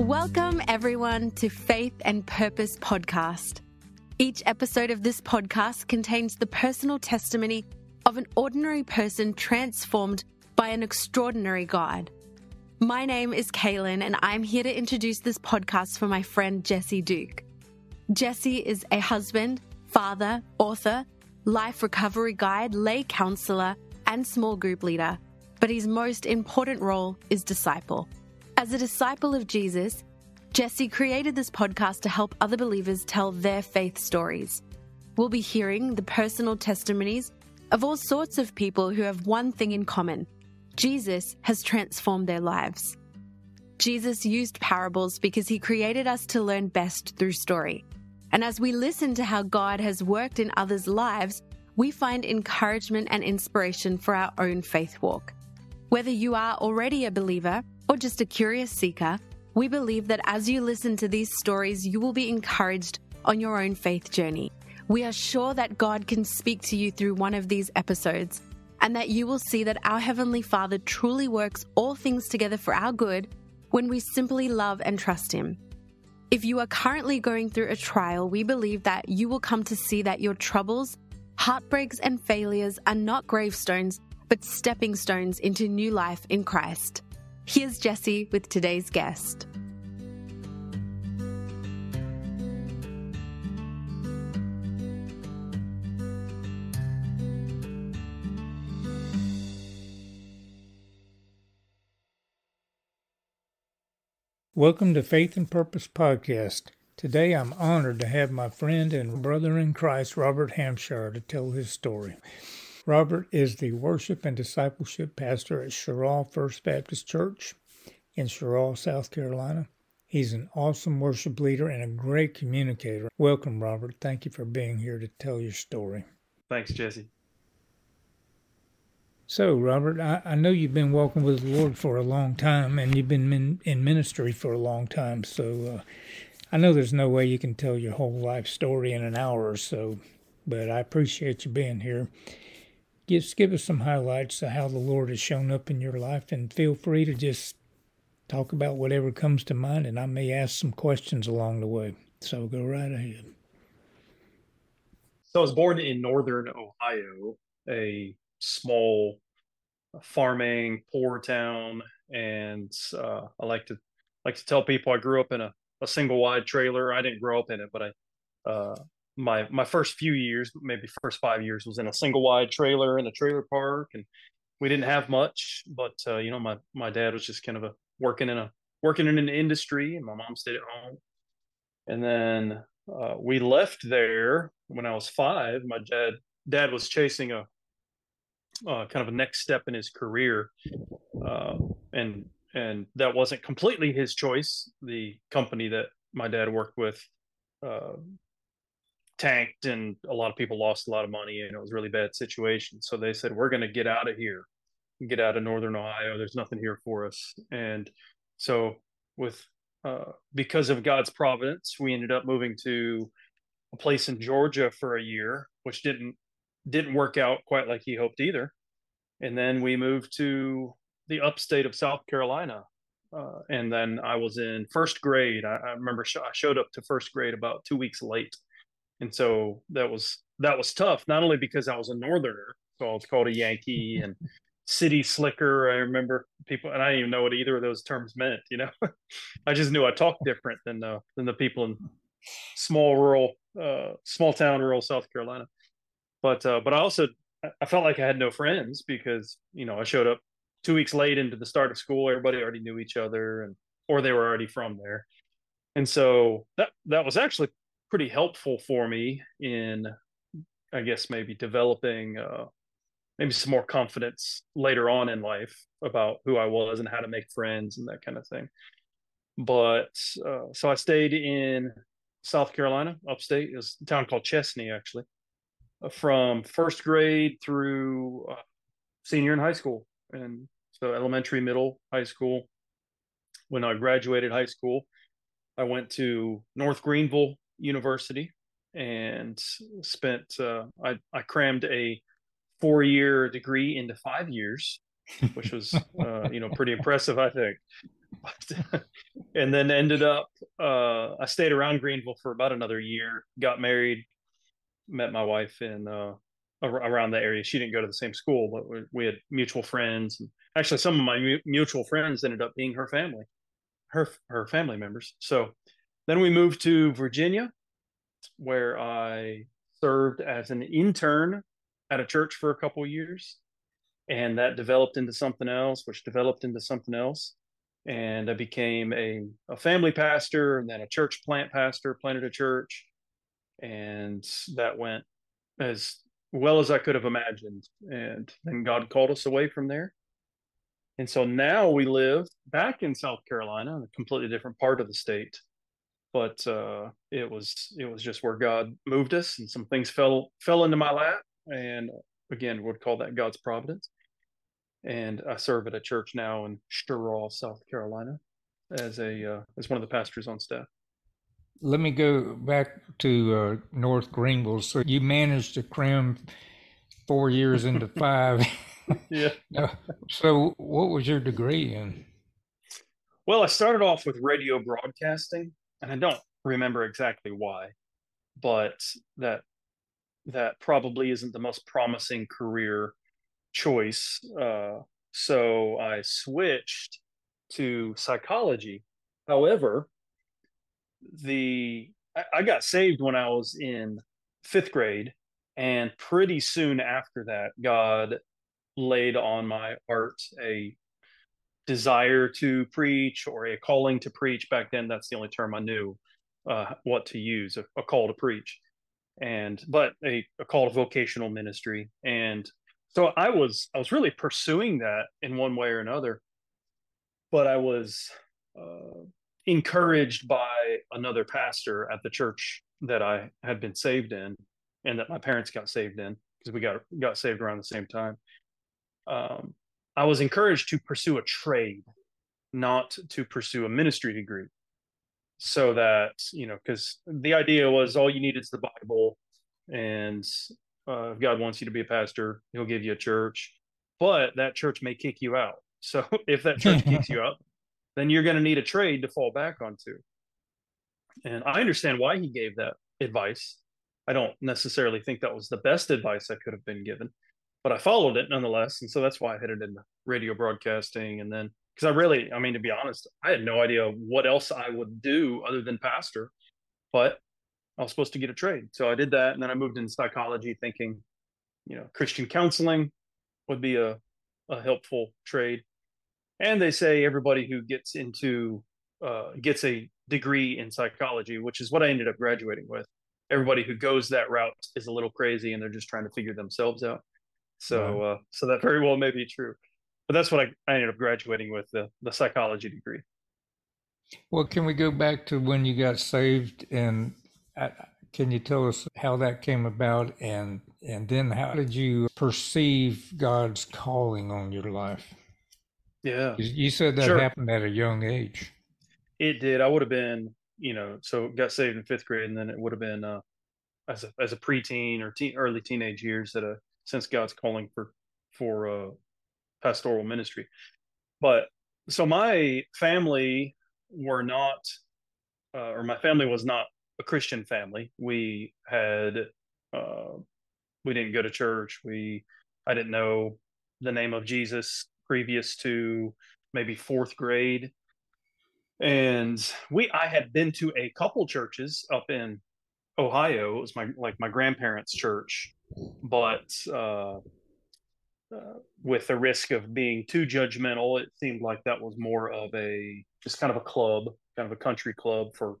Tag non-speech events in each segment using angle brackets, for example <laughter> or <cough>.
Welcome, everyone, to Faith and Purpose Podcast. Each episode of this podcast contains the personal testimony of an ordinary person transformed by an extraordinary God. My name is Kaylin, and I'm here to introduce this podcast for my friend Jesse Duke. Jesse is a husband, father, author, life recovery guide, lay counselor, and small group leader, but his most important role is disciple. As a disciple of Jesus, Jesse created this podcast to help other believers tell their faith stories. We'll be hearing the personal testimonies of all sorts of people who have one thing in common Jesus has transformed their lives. Jesus used parables because he created us to learn best through story. And as we listen to how God has worked in others' lives, we find encouragement and inspiration for our own faith walk. Whether you are already a believer or just a curious seeker, we believe that as you listen to these stories, you will be encouraged on your own faith journey. We are sure that God can speak to you through one of these episodes and that you will see that our Heavenly Father truly works all things together for our good when we simply love and trust Him. If you are currently going through a trial, we believe that you will come to see that your troubles, heartbreaks, and failures are not gravestones, but stepping stones into new life in Christ. Here's Jesse with today's guest. Welcome to Faith and Purpose Podcast. Today I'm honored to have my friend and brother in Christ, Robert Hampshire, to tell his story. Robert is the worship and discipleship pastor at Cheraw First Baptist Church in Cheraw, South Carolina. He's an awesome worship leader and a great communicator. Welcome, Robert. Thank you for being here to tell your story. Thanks, Jesse. So, Robert, I, I, know you've been walking with the Lord for a long time and you've been in, in ministry for a long time. So, uh, I know there's no way you can tell your whole life story in an hour or so, but I appreciate you being here. Just give us some highlights of how the Lord has shown up in your life and feel free to just talk about whatever comes to mind, and I may ask some questions along the way. So, go right ahead. So, I was born in northern Ohio, a small farming poor town and uh, i like to like to tell people i grew up in a, a single wide trailer i didn't grow up in it but i uh, my my first few years maybe first five years was in a single wide trailer in a trailer park and we didn't have much but uh, you know my my dad was just kind of a working in a working in an industry and my mom stayed at home and then uh, we left there when i was five my dad dad was chasing a uh, kind of a next step in his career, uh, and and that wasn't completely his choice. The company that my dad worked with uh, tanked, and a lot of people lost a lot of money, and it was really bad situation. So they said, "We're going to get out of here, get out of Northern Ohio. There's nothing here for us." And so, with uh, because of God's providence, we ended up moving to a place in Georgia for a year, which didn't didn't work out quite like he hoped either. And then we moved to the upstate of South Carolina. Uh, and then I was in first grade. I, I remember sh- I showed up to first grade about two weeks late, and so that was that was tough. Not only because I was a northerner, so I was called a Yankee and city slicker. I remember people, and I didn't even know what either of those terms meant. You know, <laughs> I just knew I talked different than the than the people in small rural, uh, small town rural South Carolina but uh, but I also I felt like I had no friends because you know I showed up two weeks late into the start of school. Everybody already knew each other, and or they were already from there, and so that that was actually pretty helpful for me in I guess maybe developing uh, maybe some more confidence later on in life about who I was and how to make friends and that kind of thing. But uh, so I stayed in South Carolina, upstate. Was a town called Chesnee, actually from first grade through uh, senior in high school. And so elementary, middle, high school. When I graduated high school, I went to North Greenville University and spent, uh, I, I crammed a four year degree into five years, which was, <laughs> uh, you know, pretty impressive, I think. <laughs> and then ended up uh, I stayed around Greenville for about another year, got married, met my wife in uh, around the area. She didn't go to the same school, but we, we had mutual friends. Actually, some of my mu- mutual friends ended up being her family, her her family members. So then we moved to Virginia, where I served as an intern at a church for a couple years, and that developed into something else, which developed into something else. And I became a, a family pastor and then a church plant pastor, planted a church. And that went as well as I could have imagined. And then God called us away from there. And so now we live back in South Carolina, a completely different part of the state. But uh, it was it was just where God moved us, and some things fell fell into my lap, and again, would call that God's providence. And I serve at a church now in Cheraw, South Carolina, as a uh, as one of the pastors on staff. Let me go back to uh, North Greenville. So you managed to cram four years into <laughs> five. yeah. so what was your degree in? Well, I started off with radio broadcasting, and I don't remember exactly why, but that that probably isn't the most promising career choice. Uh, so I switched to psychology. However, the I, I got saved when I was in fifth grade, and pretty soon after that, God laid on my heart a desire to preach or a calling to preach. Back then, that's the only term I knew uh, what to use a, a, call to preach, and but a, a call to vocational ministry. And so I was I was really pursuing that in one way or another, but I was uh, encouraged by another pastor at the church that I had been saved in and that my parents got saved in because we got got saved around the same time. Um, I was encouraged to pursue a trade, not to pursue a ministry degree. So that, you know, because the idea was all you need is the Bible, and uh, if God wants you to be a pastor, He'll give you a church, but that church may kick you out. So <laughs> if that church kicks you <laughs> out, then you're going to need a trade to fall back onto. And I understand why he gave that advice. I don't necessarily think that was the best advice I could have been given, but I followed it nonetheless. And so that's why I headed into radio broadcasting. And then, because I really, I mean, to be honest, I had no idea what else I would do other than pastor, but I was supposed to get a trade. So I did that. And then I moved into psychology thinking, you know, Christian counseling would be a, a helpful trade and they say everybody who gets into uh, gets a degree in psychology, which is what I ended up graduating with. Everybody who goes that route is a little crazy, and they're just trying to figure themselves out. So, uh, so that very well may be true, but that's what I, I ended up graduating with the the psychology degree. Well, can we go back to when you got saved, and uh, can you tell us how that came about, and and then how did you perceive God's calling on your life? Yeah. You said that sure. happened at a young age. It did. I would have been, you know, so got saved in fifth grade, and then it would have been uh, as a as a preteen or teen, early teenage years that a since God's calling for for uh, pastoral ministry. But so my family were not, uh, or my family was not a Christian family. We had, uh, we didn't go to church. We, I didn't know the name of Jesus previous to maybe fourth grade and we i had been to a couple churches up in ohio it was my like my grandparents church but uh, uh, with the risk of being too judgmental it seemed like that was more of a just kind of a club kind of a country club for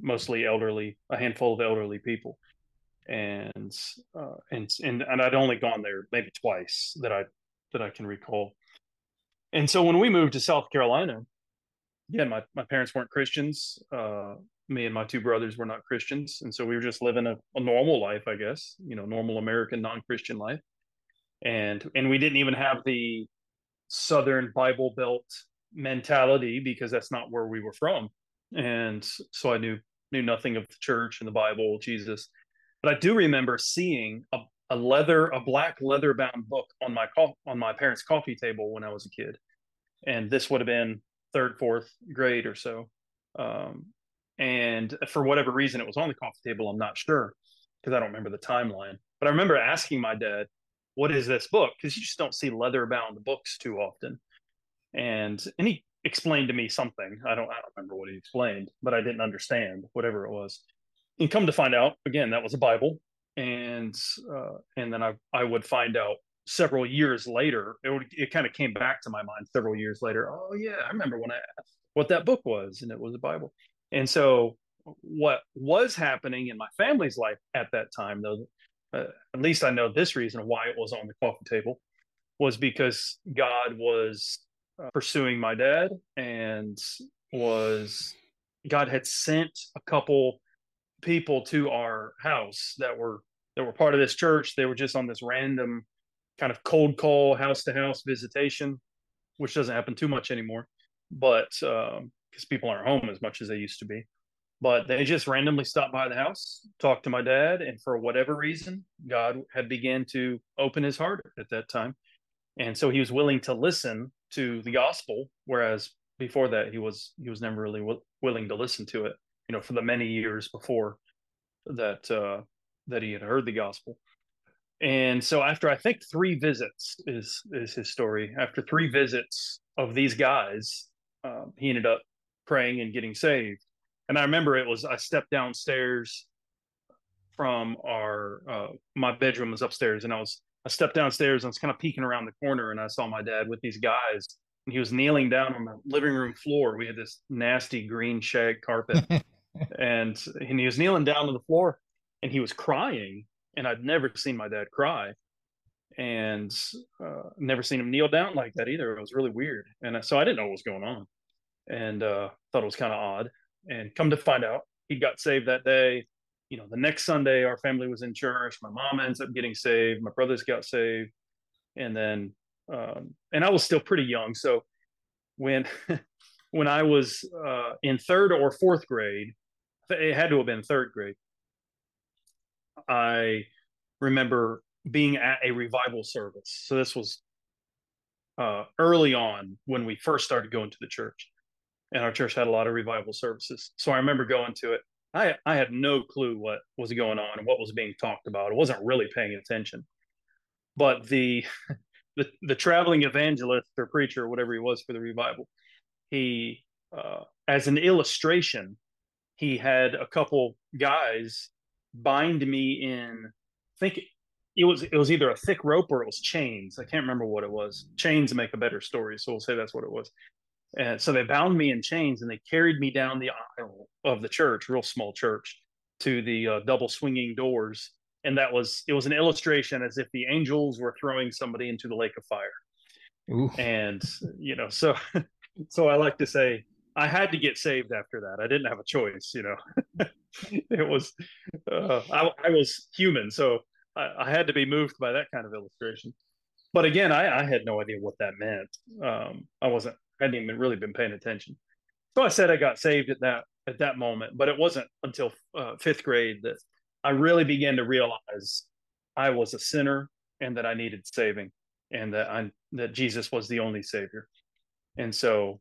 mostly elderly a handful of elderly people and uh, and and and I'd only gone there maybe twice that I that I can recall. And so when we moved to South Carolina, yeah, my, my parents weren't Christians. Uh, me and my two brothers were not Christians. And so we were just living a, a normal life, I guess, you know, normal American non-Christian life. And, and we didn't even have the Southern Bible Belt mentality because that's not where we were from. And so I knew, knew nothing of the church and the Bible, Jesus. But I do remember seeing a, a leather, a black leather bound book on my co- on my parents' coffee table when I was a kid, and this would have been third, fourth grade or so. Um, and for whatever reason, it was on the coffee table. I'm not sure because I don't remember the timeline. But I remember asking my dad, "What is this book?" Because you just don't see leather bound books too often. And and he explained to me something. I don't I don't remember what he explained, but I didn't understand whatever it was. And come to find out, again, that was a Bible. And uh, and then I I would find out several years later. It would it kind of came back to my mind several years later. Oh yeah, I remember when I asked what that book was, and it was a Bible. And so what was happening in my family's life at that time, though, uh, at least I know this reason why it was on the coffee table, was because God was uh, pursuing my dad and was God had sent a couple people to our house that were that were part of this church. They were just on this random kind of cold call house to house visitation, which doesn't happen too much anymore, but because people aren't home as much as they used to be. But they just randomly stopped by the house, talked to my dad, and for whatever reason, God had began to open his heart at that time, and so he was willing to listen to the gospel, whereas before that he was he was never really w- willing to listen to it. You know, for the many years before that uh, that he had heard the gospel. And so after I think three visits is is his story. After three visits of these guys, um, he ended up praying and getting saved. And I remember it was I stepped downstairs from our uh, my bedroom was upstairs, and I was I stepped downstairs and I was kind of peeking around the corner, and I saw my dad with these guys, and he was kneeling down on the living room floor. We had this nasty green shag carpet, <laughs> and and he was kneeling down on the floor, and he was crying, and I'd never seen my dad cry, and uh, never seen him kneel down like that either. It was really weird, and so I didn't know what was going on, and uh, thought it was kind of odd and come to find out, he got saved that day. You know, the next Sunday, our family was in church. My mom ends up getting saved. My brothers got saved, and then, um, and I was still pretty young. So when <laughs> when I was uh, in third or fourth grade, it had to have been third grade. I remember being at a revival service. So this was uh, early on when we first started going to the church and our church had a lot of revival services. So I remember going to it. I I had no clue what was going on and what was being talked about. I wasn't really paying attention. But the <laughs> the, the traveling evangelist or preacher, or whatever he was for the revival, he uh, as an illustration, he had a couple guys bind me in. I think it was it was either a thick rope or it was chains. I can't remember what it was. Chains make a better story, so we'll say that's what it was. And so they bound me in chains and they carried me down the aisle of the church, real small church, to the uh, double swinging doors. And that was, it was an illustration as if the angels were throwing somebody into the lake of fire. Ooh. And, you know, so, <laughs> so I like to say, I had to get saved after that. I didn't have a choice, you know. <laughs> it was, uh, I, I, was human, so I, I, had to be moved by that kind of illustration. But again, I, I had no idea what that meant. Um, I wasn't hadn't even really been paying attention. So I said I got saved at that at that moment, but it wasn't until uh, fifth grade that I really began to realize I was a sinner and that I needed saving, and that I that Jesus was the only Savior. And so,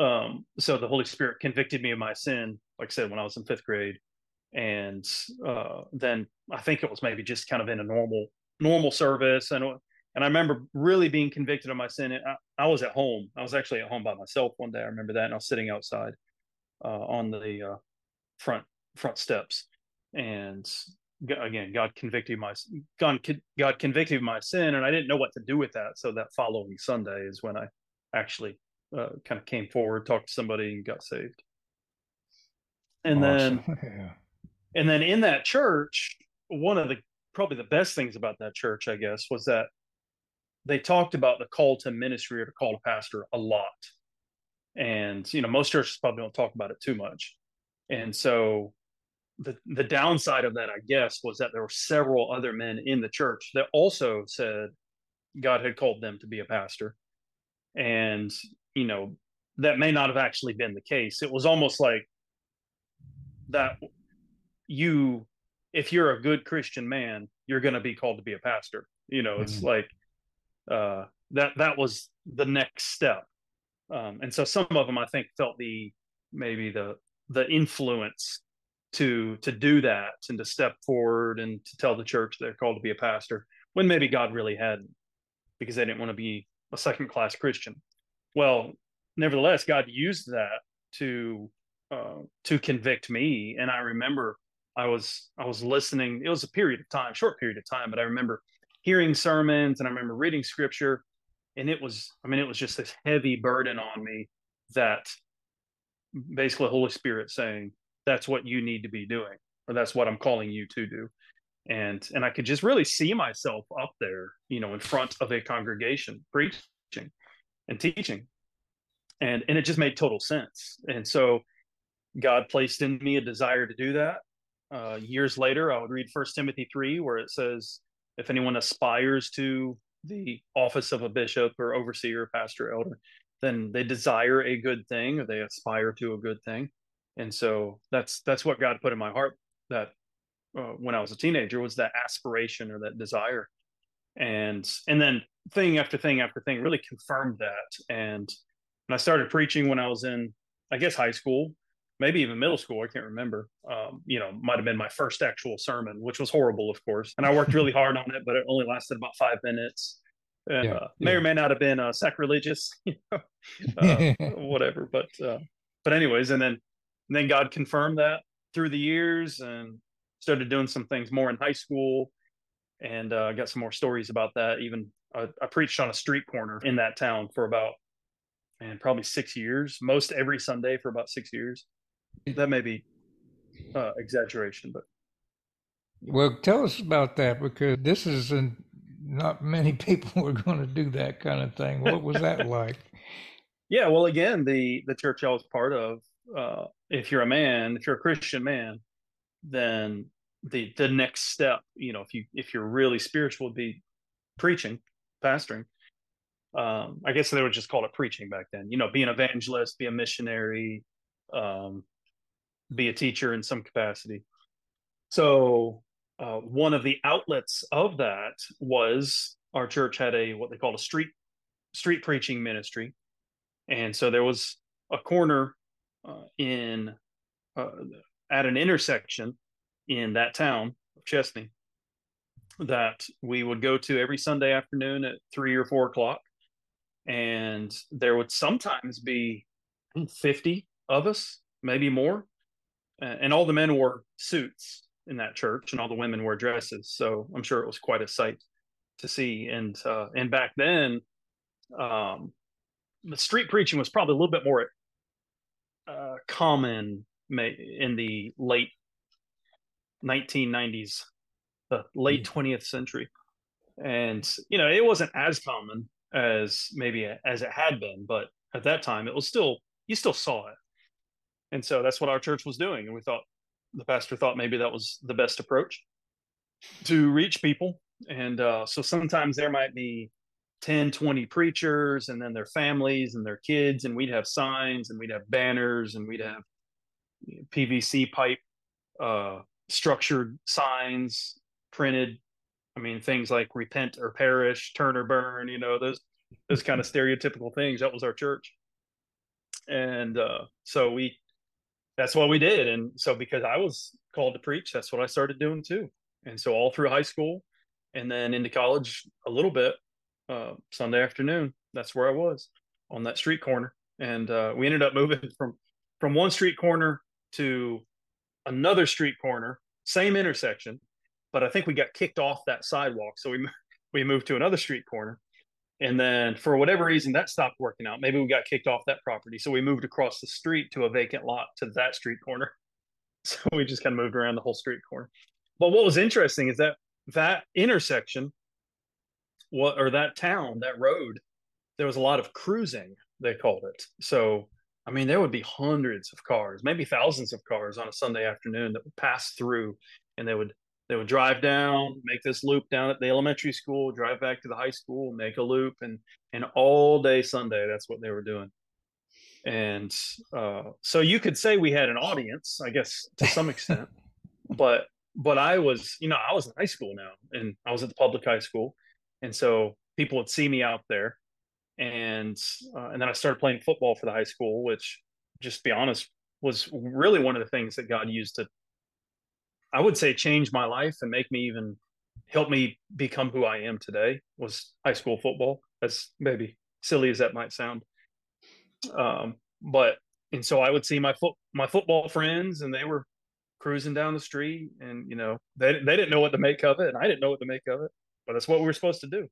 um, so the Holy Spirit convicted me of my sin, like I said, when I was in fifth grade, and uh, then I think it was maybe just kind of in a normal normal service, and and I remember really being convicted of my sin. I, I, was at home. I was actually at home by myself one day. I remember that, and I was sitting outside uh, on the uh, front front steps, and again, God convicted my God, God convicted my sin, and I didn't know what to do with that. So that following Sunday is when I actually uh, kind of came forward, talked to somebody, and got saved. And awesome. then, <laughs> yeah. and then in that church, one of the probably the best things about that church, I guess, was that they talked about the call to ministry or the call to pastor a lot. And, you know, most churches probably don't talk about it too much. And so the, the downside of that, I guess, was that there were several other men in the church that also said God had called them to be a pastor. And, you know, that may not have actually been the case. It was almost like that you, if you're a good Christian man, you're going to be called to be a pastor. You know, it's mm-hmm. like uh, that that was the next step. Um, and so some of them, I think, felt the maybe the the influence to to do that and to step forward and to tell the church they're called to be a pastor when maybe God really hadn't because they didn't want to be a second class Christian. Well, nevertheless, God used that to uh, to convict me, and I remember I was I was listening. It was a period of time, short period of time, but I remember hearing sermons and I remember reading scripture, and it was I mean it was just this heavy burden on me that basically the Holy Spirit saying that's what you need to be doing, or that's what I'm calling you to do. And and I could just really see myself up there, you know, in front of a congregation preaching and teaching. And and it just made total sense. And so God placed in me a desire to do that. Uh, years later, I would read First Timothy three, where it says, "If anyone aspires to the office of a bishop or overseer, pastor, elder, then they desire a good thing or they aspire to a good thing. And so that's that's what god put in my heart that uh, when i was a teenager was that aspiration or that desire. And and then thing after thing after thing really confirmed that. And and i started preaching when i was in i guess high school maybe even middle school i can't remember um, you know might have been my first actual sermon which was horrible of course and i worked really hard on it but it only lasted about five minutes uh, yeah, may yeah. or may not have been uh, sacrilegious, <laughs> you know, <laughs> uh, whatever. But uh, but anyways, and then and then God confirmed that through the years and started doing some things more in high school, and uh, got some more stories about that. Even I, I preached on a street corner in that town for about and probably six years, most every Sunday for about six years. That may be uh, exaggeration, but well, tell us about that because this is an not many <laughs> people were going to do that kind of thing. What was that <laughs> like? Yeah, well, again, the the church I was part of, uh, if you're a man, if you're a Christian man, then the the next step, you know, if you if you're really spiritual, would be preaching, pastoring. Um, I guess they would just call it preaching back then. You know, be an evangelist, be a missionary, um, be a teacher in some capacity. So uh, one of the outlets of that was our church had a what they called a street street preaching ministry, and so there was a corner uh, in uh, at an intersection in that town of Chesnee that we would go to every Sunday afternoon at three or four o'clock, and there would sometimes be fifty of us, maybe more, and all the men wore suits in that church, and all the women wore dresses. So I'm sure it was quite a sight to see. And uh, and back then, um, the street preaching was probably a little bit more uh, common in the late 1990s, the late 20th century, and you know it wasn't as common as maybe as it had been, but at that time it was still you still saw it. And so that's what our church was doing. And we thought, the pastor thought maybe that was the best approach to reach people. And uh, so sometimes there might be 10, 20 preachers and then their families and their kids, and we'd have signs and we'd have banners and we'd have PVC pipe uh, structured signs printed. I mean, things like repent or perish, turn or burn, you know, those those kind of <laughs> stereotypical things. That was our church. And uh, so we that's what we did. And so because I was called to preach, that's what I started doing too. And so all through high school and then into college a little bit, uh, Sunday afternoon, that's where I was on that street corner. And uh, we ended up moving <laughs> from from one street corner to another street corner, same intersection, but I think we got kicked off that sidewalk, so we <laughs> we moved to another street corner, and then for whatever reason, that stopped working out. Maybe we got kicked off that property. So we moved across the street to a vacant lot to that street corner. <laughs> So we just kind of moved around the whole street corner. But what was interesting is that that intersection, what or that town, that road, there was a lot of cruising, they called it. So I mean, there would be hundreds of cars, maybe thousands of cars on a Sunday afternoon that would pass through and they would they would drive down, make this loop down at the elementary school, drive back to the high school, make a loop, and and all day Sunday, that's what they were doing. And uh, so you could say we had an audience, I guess, to some extent, <laughs> but but I was, you know, I was in high school now, and I was at the public high school, and so people would see me out there, and uh, and then I started playing football for the high school, which, just be honest, was really one of the things that God used to, I would say, change my life and make me even help me become who I am today. Was high school football, as maybe silly as that might sound, um, but and so I would see my foot my football friends, and they were cruising down the street, and you know they they didn't know what to make of it, and I didn't know what to make of it, but that's what we were supposed to do.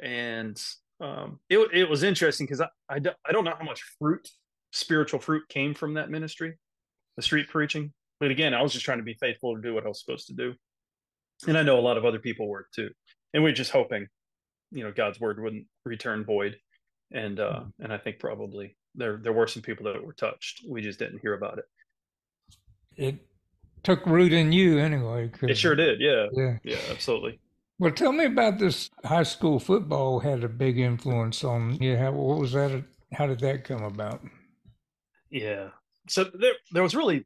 And um, it it was interesting because I, I I don't know how much fruit spiritual fruit came from that ministry, the street preaching. But again, I was just trying to be faithful to do what I was supposed to do, and I know a lot of other people were too. And we are just hoping, you know, God's word wouldn't return void. And uh, mm-hmm. and I think probably there there were some people that were touched. We just didn't hear about it. It took root in you anyway. It sure did. Yeah. Yeah. Yeah. Absolutely. Well, tell me about this high school football had a big influence on you. How, what was that? How did that come about? Yeah. So there, there was really,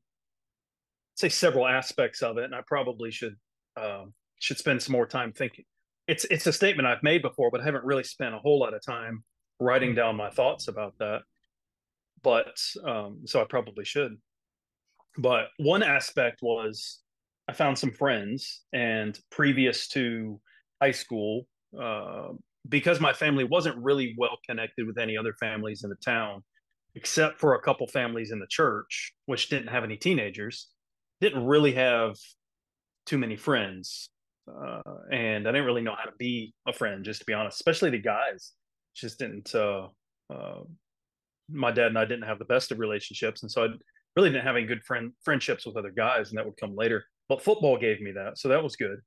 say, several aspects of it, and I probably should um, should spend some more time thinking. It's it's a statement I've made before, but I haven't really spent a whole lot of time writing down my thoughts about that. But um, so I probably should. But one aspect was I found some friends, and previous to high school, uh, because my family wasn't really well connected with any other families in the town, except for a couple families in the church, which didn't have any teenagers, didn't really have too many friends. Uh, and I didn't really know how to be a friend, just to be honest, especially the guys. Just didn't. Uh, uh, my dad and I didn't have the best of relationships, and so I really didn't have any good friend friendships with other guys, and that would come later. But football gave me that, so that was good.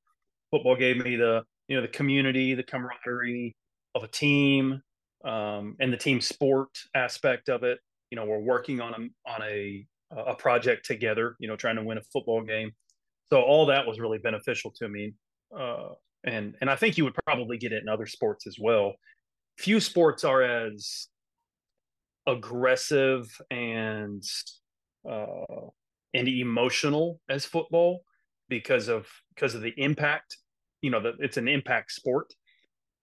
Football gave me the you know the community, the camaraderie of a team, um, and the team sport aspect of it. You know, we're working on a on a a project together. You know, trying to win a football game. So all that was really beneficial to me, uh, and and I think you would probably get it in other sports as well. Few sports are as aggressive and uh, and emotional as football because of because of the impact you know that it's an impact sport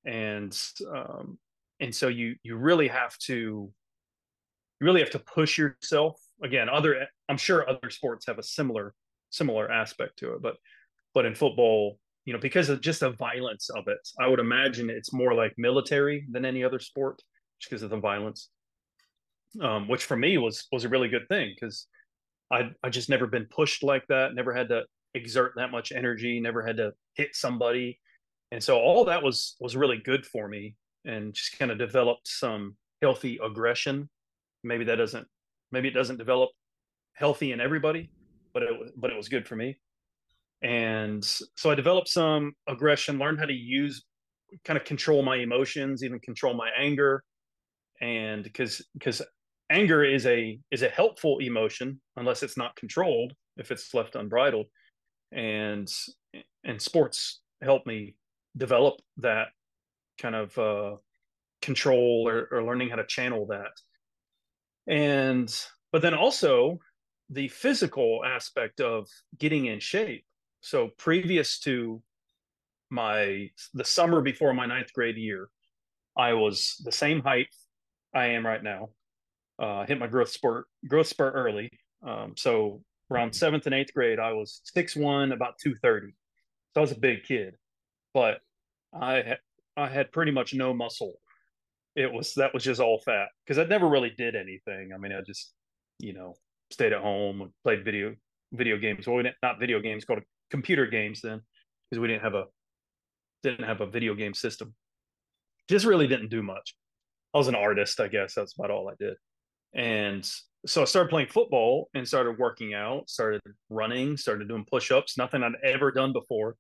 and um and so you you really have to you really have to push yourself again other i'm sure other sports have a similar similar aspect to it but but in football you know because of just the violence of it i would imagine it's more like military than any other sport just because of the violence um, which for me was was a really good thing because I I just never been pushed like that, never had to exert that much energy, never had to hit somebody, and so all that was was really good for me, and just kind of developed some healthy aggression. Maybe that doesn't maybe it doesn't develop healthy in everybody, but it but it was good for me. And so I developed some aggression, learned how to use kind of control my emotions, even control my anger. And because because anger is a is a helpful emotion unless it's not controlled if it's left unbridled and and sports helped me develop that kind of uh, control or, or learning how to channel that and but then also the physical aspect of getting in shape so previous to my the summer before my ninth grade year i was the same height i am right now uh, hit my growth spurt growth spurt early. Um, so around seventh and eighth grade, I was six one, about two thirty. So I was a big kid, but I had I had pretty much no muscle. It was that was just all fat because I never really did anything. I mean, I just you know stayed at home played video video games. Well, we didn't, not video games, called computer games then because we didn't have a didn't have a video game system. Just really didn't do much. I was an artist, I guess. That's about all I did. And so I started playing football and started working out, started running, started doing push-ups, nothing I'd ever done before.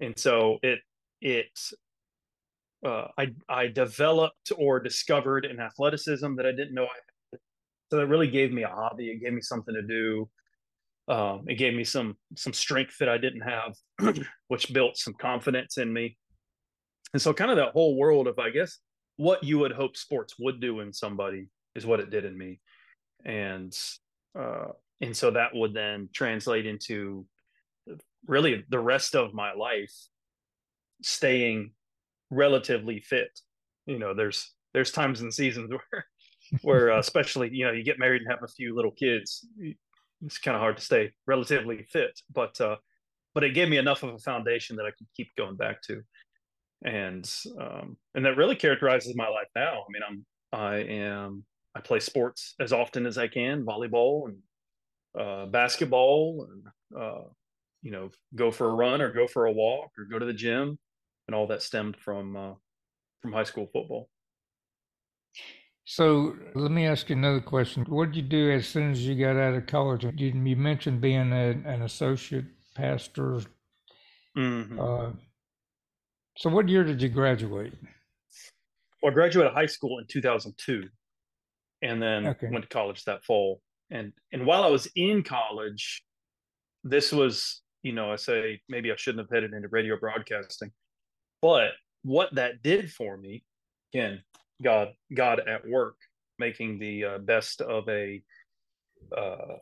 And so it it uh, I I developed or discovered an athleticism that I didn't know I had. So that really gave me a hobby. It gave me something to do. Um, it gave me some some strength that I didn't have, <clears throat> which built some confidence in me. And so, kind of that whole world of, I guess, what you would hope sports would do in somebody is what it did in me and uh, and so that would then translate into really the rest of my life staying relatively fit. You know there's there's times and seasons <laughs> where where uh, especially you know you get married and have a few little kids it's kind of hard to stay relatively fit but uh but it gave me enough of a foundation that i could keep going back to. And um and that really characterizes my life now. I mean i'm i am i play sports as often as i can volleyball and uh basketball and uh you know go for a run or go for a walk or go to the gym and all that stemmed from uh from high school football so let me ask you another question. What did you do as soon as you got out of college? You, you mentioned being a, an associate pastor. Mhm. Uh, so what year did you graduate? Well, I graduated high school in 2002 and then Okay. went to college that fall. And and while I was in college, this was, you know, I say maybe I shouldn't have headed into radio broadcasting. But what that did for me, again, God God at work making the uh, best of a uh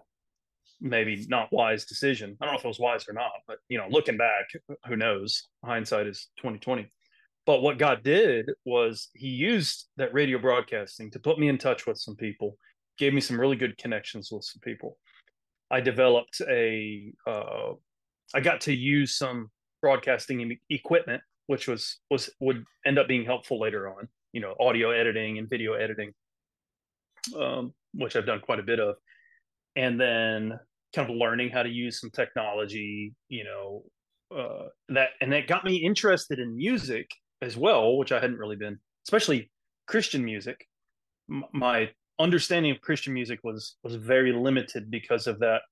maybe not wise decision. I don't know if it was wise or not, but you know, looking back, who knows? Hindsight is 2020. But what God did was he used that radio broadcasting to put me in touch with some people, gave me some really good connections with some people. I developed a uh, I got to use some broadcasting equipment, which was was would end up being helpful later on. You know, audio editing and video editing, um, which I've done quite a bit of, and then kind of learning how to use some technology. You know, uh, that and that got me interested in music as well, which I hadn't really been, especially Christian music. M- my understanding of Christian music was was very limited because of that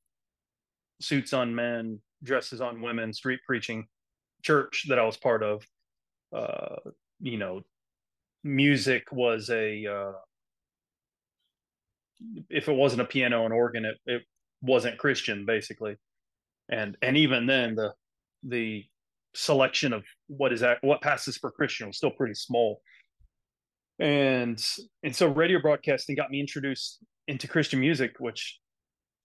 suits on men, dresses on women, street preaching church that I was part of. Uh, you know, music was a uh, if it wasn't a piano and organ, it, it wasn't Christian basically. And and even then the the selection of what is that what passes for Christian was still pretty small. And and so radio broadcasting got me introduced into Christian music, which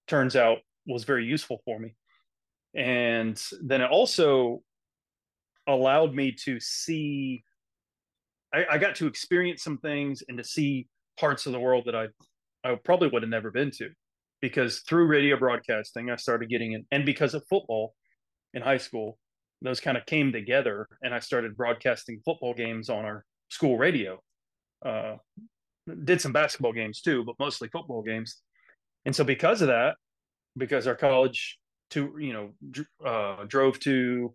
turns out was very useful for me. And then it also allowed me to see I, I got to experience some things and to see parts of the world that I I probably would have never been to because through radio broadcasting I started getting in and because of football in high school those kind of came together and I started broadcasting football games on our school radio. Uh, did some basketball games too but mostly football games. And so because of that because our college to you know uh, drove to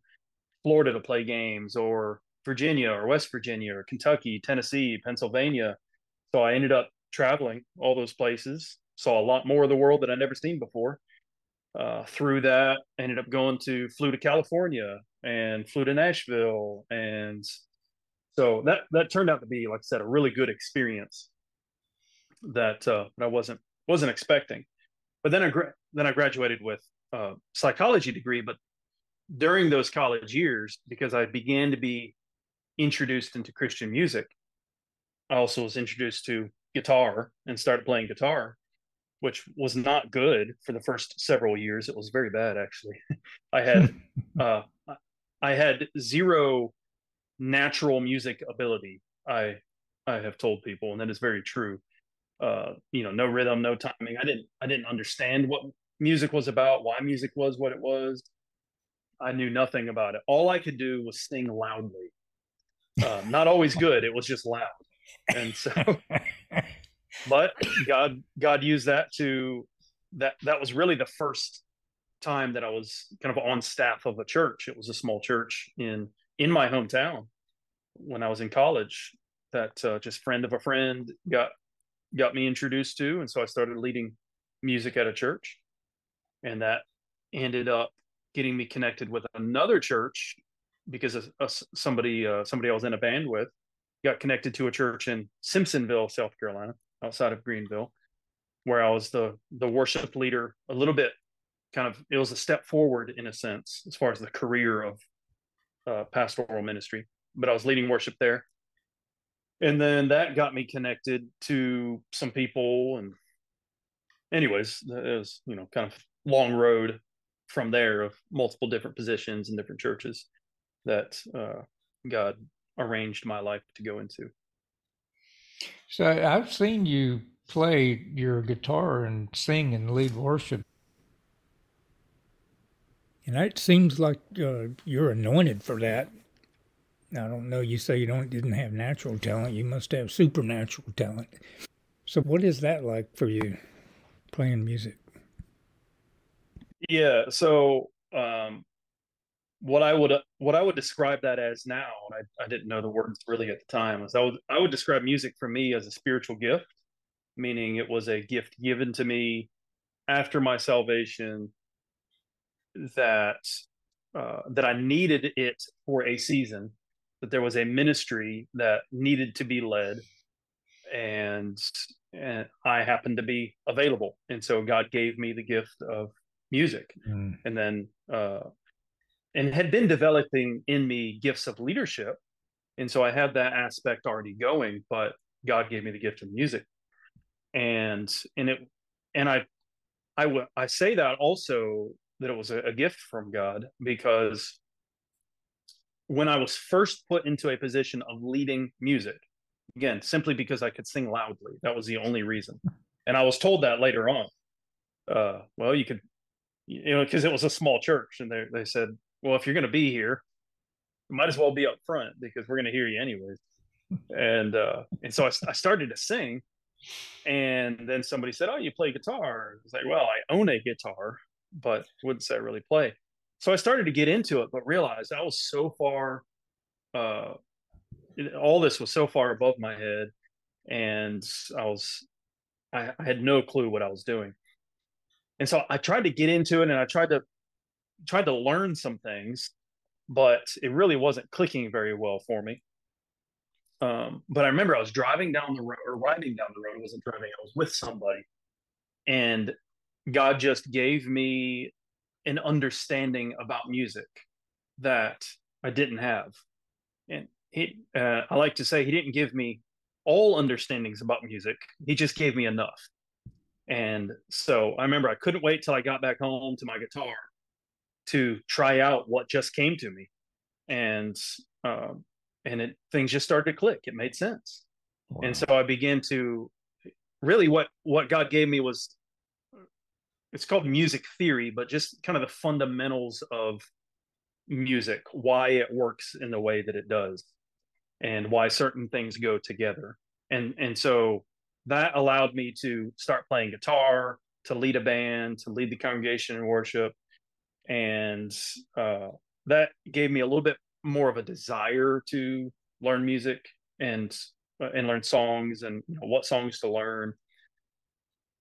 Florida to play games or Virginia or West Virginia or Kentucky, Tennessee, Pennsylvania. So I ended up traveling all those places, saw a lot more of the world that I'd never seen before. Uh, through that, ended up going to flew to California and flew to Nashville, and so that that turned out to be, like I said, a really good experience that uh, that I wasn't wasn't expecting. But then I gra- then I graduated with a psychology degree, but during those college years, because I began to be introduced into Christian music, I also was introduced to guitar and started playing guitar, which was not good for the first several years. It was very bad, actually. <laughs> I had <laughs> uh, I had zero natural music ability. I I have told people, and that is very true. Uh, you know, no rhythm, no timing. I didn't I didn't understand what music was about, why music was what it was. I knew nothing about it. All I could do was sing loudly. Uh, not always good. It was just loud. And so, <laughs> but God, God used that to that. That was really the first time that I was kind of on staff of a church. It was a small church in in my hometown when I was in college. That uh, just friend of a friend got got me introduced to, and so I started leading music at a church, and that ended up getting me connected with another church because of, of somebody uh, somebody I was in a band with got connected to a church in Simpsonville, South Carolina, outside of Greenville, where I was the the worship leader. A little bit, kind of, it was a step forward in a sense as far as the career of uh, pastoral ministry. But I was leading worship there, and then that got me connected to some people. And, anyways, it was you know kind of long road from there of multiple different positions in different churches that uh, God arranged my life to go into. So I've seen you play your guitar and sing and lead worship. And it seems like uh, you're anointed for that. I don't know. You say you don't didn't have natural talent. You must have supernatural talent. So, what is that like for you, playing music? Yeah. So, um, what I would what I would describe that as now, and I, I didn't know the words really at the time, was I would I would describe music for me as a spiritual gift, meaning it was a gift given to me after my salvation that uh, that I needed it for a season, that there was a ministry that needed to be led, and and I happened to be available, and so God gave me the gift of music, mm. and then uh, and had been developing in me gifts of leadership, and so I had that aspect already going, but God gave me the gift of music, and and it and I I, w- I say that also that it was a, a gift from God because when I was first put into a position of leading music, again, simply because I could sing loudly, that was the only reason. And I was told that later on. Uh, well, you could, you know, because it was a small church, and they they said, well, if you're going to be here, you might as well be up front because we're going to hear you anyways. and uh, and so I, I started to sing, and then somebody said, "Oh, you play guitar?" I was like, "Well, I own a guitar, but wouldn't say I really play. So I started to get into it, but realized I was so far, uh, all this was so far above my head, and I was, I, I had no clue what I was doing. And so I tried to get into it, and I tried to, tried to learn some things, but it really wasn't clicking very well for me. Um, but I remember I was driving down the road or riding down the road. I wasn't driving; I was with somebody, and God just gave me an understanding about music that I didn't have. And he, uh, I like to say, he didn't give me all understandings about music. He just gave me enough. And so I remember I couldn't wait till I got back home to my guitar to try out what just came to me. And, um, and it, things just started to click. It made sense. Wow. And so I began to really what, what God gave me was it's called music theory, but just kind of the fundamentals of music, why it works in the way that it does, and why certain things go together. And and so that allowed me to start playing guitar, to lead a band, to lead the congregation in worship, and uh, that gave me a little bit more of a desire to learn music and uh, and learn songs and you know, what songs to learn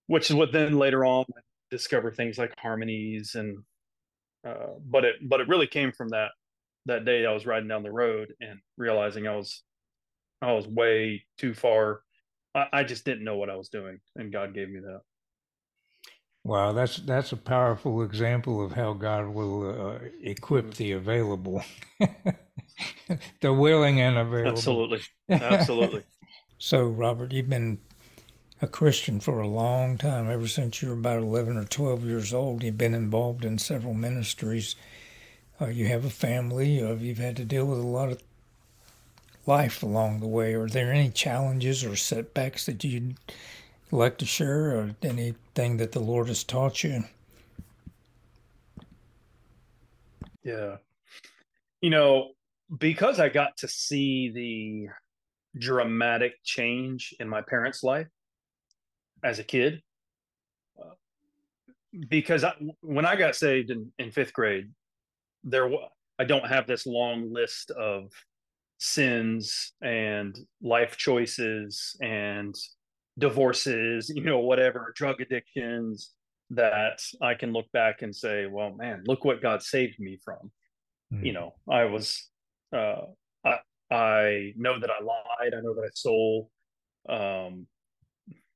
which is what then later on I discover things like harmonies and uh, but it but it really came from that that day I was riding down the road and realizing I was I was way too far. I, I just didn't know what I was doing, and God gave me that. Wow, that's that's a powerful example of how God will uh, equip mm-hmm. the available, <laughs> the willing and available. Absolutely, <laughs> absolutely. so, Robert, you've been a Christian for a long time, ever since you were about 11 or 12 years old. You've been involved in several ministries. Uh, you have a family. Uh, you've had to deal with a lot of life along the way. Are there any challenges or setbacks that you'd like to share, or anything that the Lord has taught you? Yeah. You know, because I got to see the dramatic change in my parents' life, as a kid uh, because I, when I got saved in, in fifth grade, there I don't have this long list of sins and life choices and divorces, <laughs> you know, whatever, drug addictions that I can look back and say, well, man, look what God saved me from. Mm. You know, I was, uh, I, I know that I lied. I know that I stole. Um,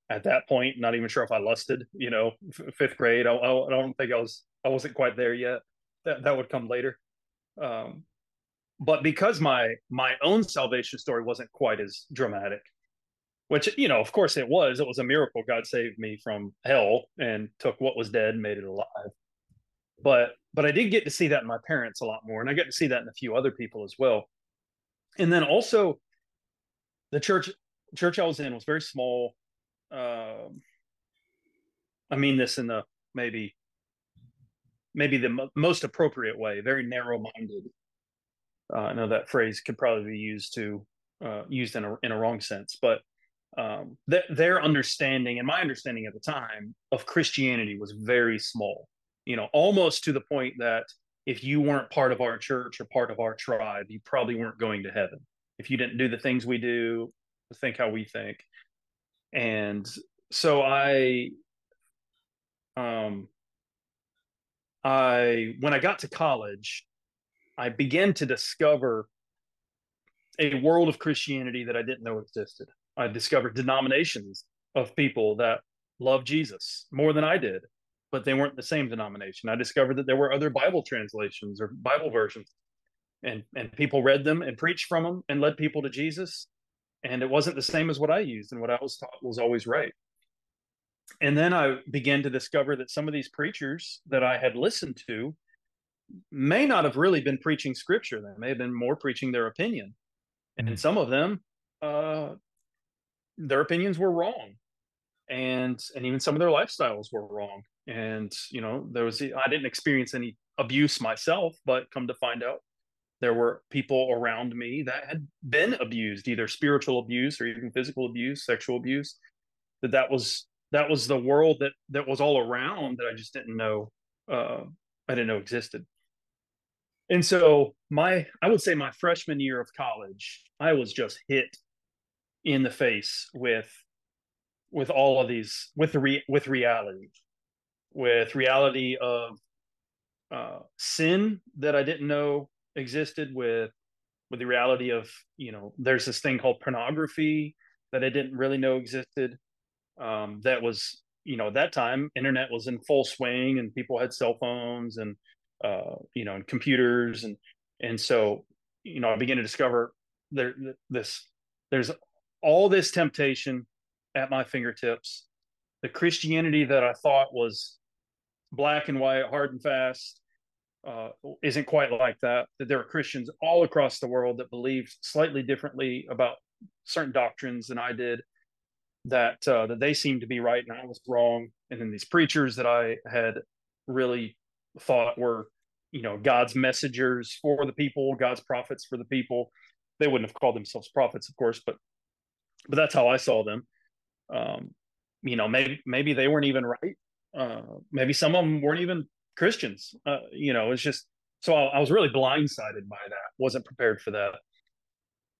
at that point not even sure if i lusted you know f- fifth grade I, I, I, don't think i was i wasn't quite there yet that, that would come later um, but because my my own salvation story wasn't quite as dramatic which you know of course it was it was a miracle god saved me from hell and took what was dead and made it alive but but i did get to see that in my parents a lot more and i got to see that in a few other people as well and then also the church church I was in was very small. Um, I mean this in the maybe maybe the m- most appropriate way, very narrow minded. Uh, I know that phrase could probably be used to uh, used in a in a wrong sense, but um, th- their understanding and my understanding at the time of Christianity was very small. You know, almost to the point that if you weren't part of our church or part of our tribe, you probably weren't going to heaven. If you didn't do the things we do, think how we think. And so I um I when I got to college, I began to discover a world of Christianity that I didn't know existed. I discovered denominations of people that love Jesus more than I did, but they weren't the same denomination. I discovered that there were other Bible translations or Bible versions, and and people read them and preached from them and led people to Jesus, and it wasn't the same as what I used and what I was taught was always right. And then I began to discover that some of these preachers that I had listened to may not have really been preaching scripture. They may have been more preaching their opinion. And mm-hmm. some of them, uh, their opinions were wrong. And and even some of their lifestyles were wrong. And you know, there was I didn't experience any abuse myself, but come to find out there were people around me that had been abused either spiritual abuse or even physical abuse sexual abuse that that was that was the world that that was all around that i just didn't know uh, i didn't know existed and so my i would say my freshman year of college i was just hit in the face with with all of these with the re, with reality with reality of uh, sin that i didn't know existed with with the reality of you know there's this thing called pornography that I didn't really know existed. Um, that was you know at that time internet was in full swing and people had cell phones and uh, you know and computers and and so you know I began to discover there this there's all this temptation at my fingertips. The Christianity that I thought was black and white, hard and fast, uh, isn't quite like that. That there are Christians all across the world that believed slightly differently about certain doctrines than I did. That uh, that they seemed to be right and I was wrong. And then these preachers that I had really thought were, you know, God's messengers for the people, God's prophets for the people. They wouldn't have called themselves prophets, of course, but but that's how I saw them. Um, you know, maybe maybe they weren't even right. Uh, maybe some of them weren't even Christians. Uh, you know, it's just so I, I, was really blindsided by that. wasn't prepared for that,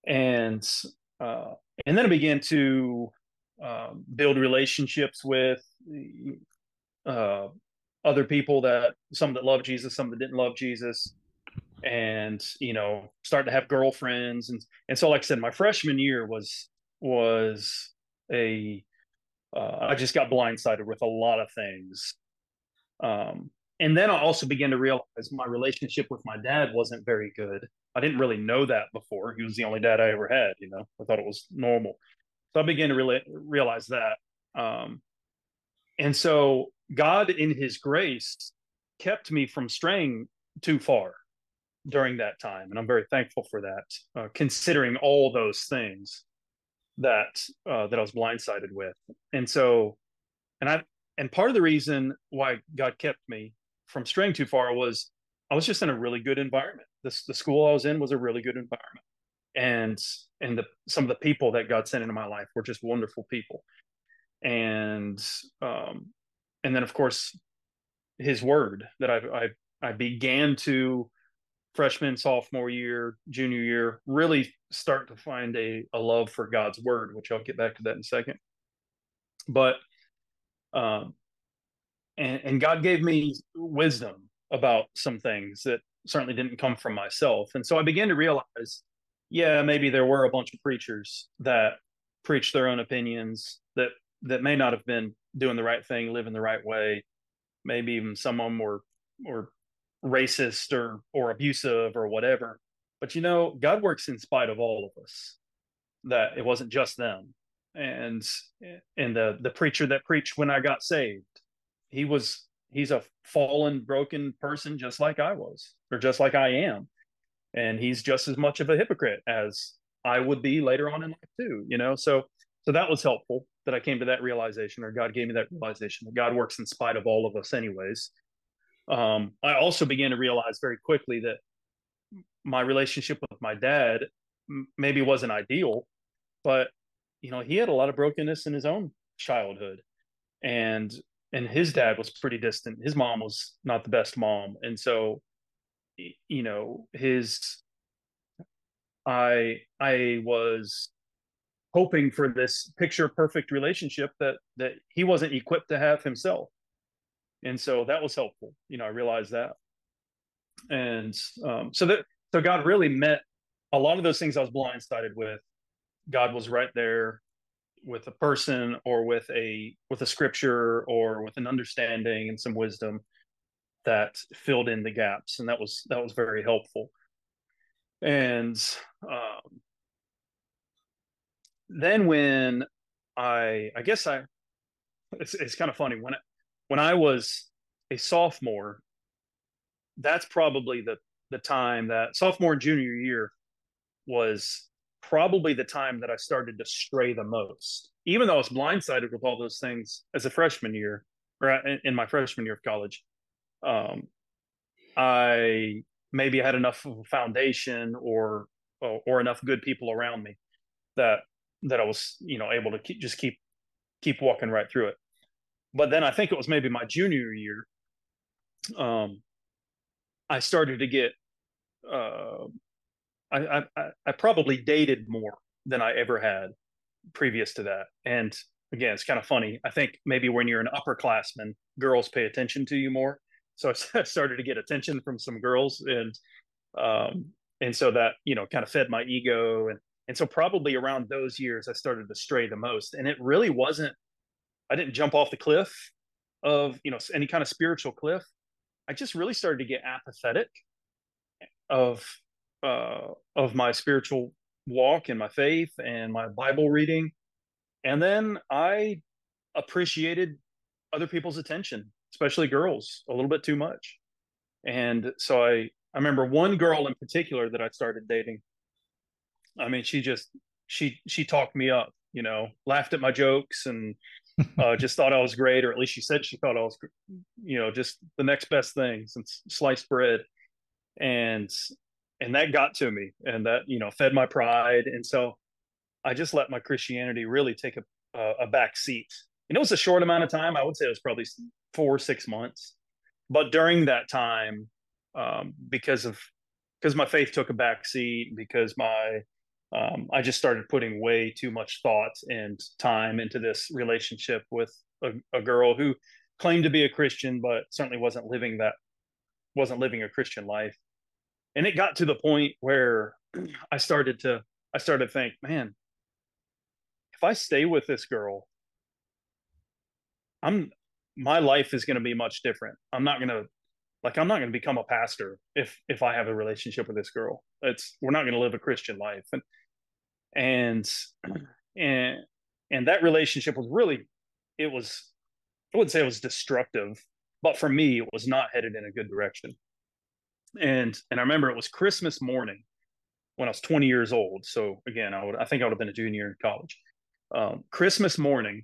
and uh, and then I began to um, build relationships with uh, other people that some that love Jesus, some that didn't love Jesus, and you know, start to have girlfriends, and and so like I said, my freshman year was was a uh, I just got blindsided with a lot of things. Um, and then I also began to realize my relationship with my dad wasn't very good. I didn't really know that before. He was the only dad I ever had. You know, I thought it was normal. So I began to really realize that. Um, and so God, in His grace, kept me from straying too far during that time, and I'm very thankful for that. Uh, considering all those things that uh, that I was blindsided with, and so, and I and part of the reason why God kept me from straying too far was I was just in a really good environment. The school I was in was a really good environment, and and the some of the people that God sent into my life were just wonderful people, and um, and then of course His Word that I I I began to freshman sophomore year junior year really start to find a, a love for god's word which i'll get back to that in a second but um, and, and God gave me wisdom about some things that certainly didn't come from myself. And so I began to realize, yeah, maybe there were a bunch of preachers that preached their own opinions that that may not have been doing the right thing, living the right way. Maybe even some of them were or racist or or abusive or whatever. But you know, God works in spite of all of us. That it wasn't just them. And and the the preacher that preached when I got saved he was he's a fallen broken person just like i was or just like i am and he's just as much of a hypocrite as i would be later on in life too you know so so that was helpful that I came to that realization, or God gave me that realization that God works in spite of all of us, anyways. Um, I also began to realize very quickly that my relationship with my dad maybe wasn't ideal, but you know he had a lot of brokenness in his own childhood, and and his dad was pretty distant. His mom was not the best mom, and so you know his I I was hoping for this picture perfect relationship that that he wasn't equipped to have himself. And so that was helpful you know i realized that. And um, so that so god really met a lot of those things i was blindsided with. God was right there with a person or with a with a scripture or with an understanding and some wisdom that filled in the gaps. And that was that was very helpful. And um, then when I I guess I it's it's kind of funny when I, when I was a sophomore, that's probably the the time that sophomore and junior year was probably the time that I started to stray the most. Even though I was blindsided with all those things as a freshman year or in, my freshman year of college, um, I maybe had enough of a foundation or or enough good people around me that that I was, you know, able to keep, just keep keep walking right through it. But then I think it was maybe my junior year. Um, I started to get. Uh, I, I I probably dated more than I ever had previous to that, and again, it's kind of funny. I think maybe when you're an upperclassman, girls pay attention to you more. So I <laughs> started to get attention from some girls, and um, and so that you know kind of fed my ego and and so probably around those years, I started to stray the most. And it really wasn't, I didn't jump off the cliff of, you know, any kind of spiritual cliff. I just really started to get apathetic of, uh, of my spiritual walk and my faith and my Bible reading. And then I appreciated other people's attention, especially girls, a little bit too much. And so I, I remember one girl in particular that I started dating I mean, she just she she talked me up, you know, laughed at my jokes and <laughs> uh, just thought I was great, or at least she said she thought I was, you know, just the next best thing since sliced bread, and and that got to me, and that you know fed my pride, and so I just let my Christianity really take a a, a back seat. And it was a short amount of time. I would say it was probably four or six months, but during that time, um, because of because my faith took a back seat, because my um, I just started putting way too much thought and time into this relationship with a, a, girl who claimed to be a Christian, but certainly wasn't living that, wasn't living a Christian life. And it got to the point where <clears throat> I started to, I started to think, man, if I stay with this girl, I'm, my life is going to be much different. I'm not going to, like, I'm not going to become a pastor if, if I have a relationship with this girl. It's, we're not going to live a Christian life. And, and <clears throat> and and that relationship was really it was i wouldn't say it was destructive but for me it was not headed in a good direction. And and i remember it was christmas morning when i was 20 years old. So again i would i think i would have been a junior in college. Um, christmas morning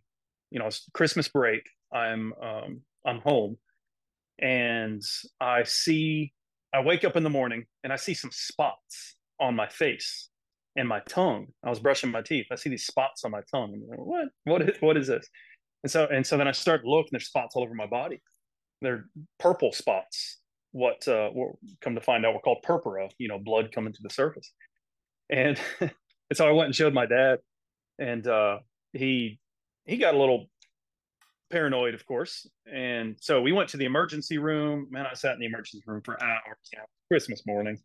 you know it's christmas break. I'm um, i'm home and i see i wake up in the morning and i see some spots on my face and my tongue. I was brushing my teeth. I see these spots on my tongue. Like, what? What is what is this? And so and so then I start looking, there's spots all over my body. They're purple spots. What uh, what come to find out were called purpura. You know, blood coming to the surface. And <laughs> and so I went and showed my dad, and uh, he he got a little paranoid, of course. And so we went to the emergency room. Man, I sat in the emergency room for hours. Christmas morning.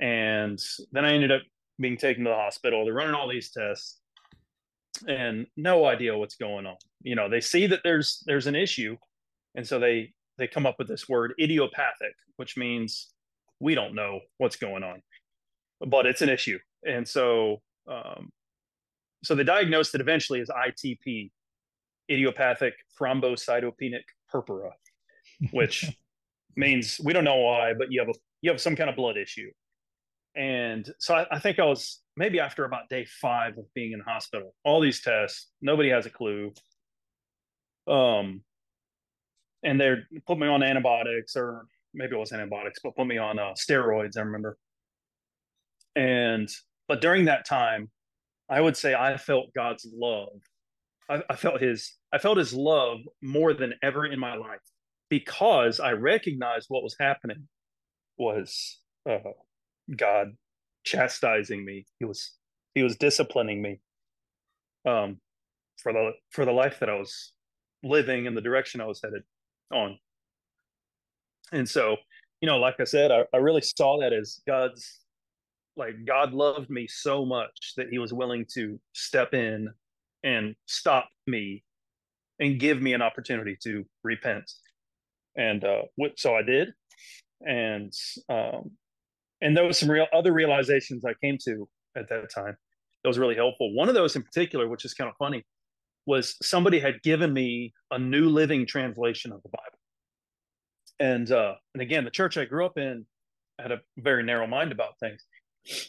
And then I ended up being taken to the hospital. They're running all these tests and no idea what's going on. You know, they see that there's there's an issue, and so they they come up with this word idiopathic, which means we don't know what's going on, but it's an issue. And so um, so they diagnosed it eventually as ITP, idiopathic thrombocytopenic purpura, which <laughs> means we don't know why, but you have a you have some kind of blood issue. And so I, I think I was maybe after about day five of being in the hospital, all these tests, nobody has a clue. Um, and they put me on antibiotics or maybe it was antibiotics, but put me on uh, steroids. I remember. And but during that time, I would say I felt God's love. I, I felt His I felt His love more than ever in my life because I recognized what was happening was uh, God chastising me. He was He was disciplining me um, for the for the life that I was living and the direction I was headed on. And so, you know, like I said, I, I really saw that as God's like God loved me so much that he was willing to step in and stop me and give me an opportunity to repent. And uh, so I did. And um, and there was some real other realizations I came to at that time that was really helpful. One of those in particular, which is kind of funny, was somebody had given me a New Living Translation of the Bible. And uh, and again, the church I grew up in had a very narrow mind about things,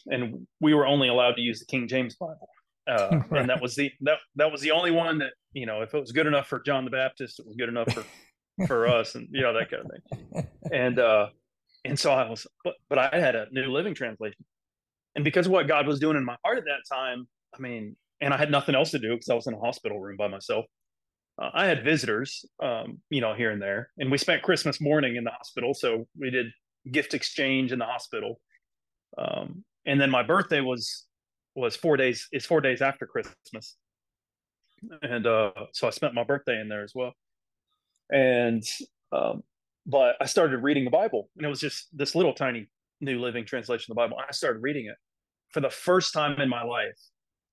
and we were only allowed to use the King James Bible, uh, right. <laughs> and that was the that that was the only one that you know if it was good enough for John the Baptist, it was good enough for for <laughs> us, and you know that kind of thing. And uh, and so I was, but but I had a New Living Translation, and because of what God was doing in my heart at that time, I mean, and I had nothing else to do because I was in a hospital room by myself uh, I had visitors, um, you know, here and there, and we spent Christmas morning in the hospital. So we did gift exchange in the hospital, um, and then my birthday was was four days. It's four days after Christmas, and uh, so I spent my birthday in there as well. And um, but I started reading the Bible, and it was just this little tiny New Living Translation of the Bible. I started reading it for the first time in my life.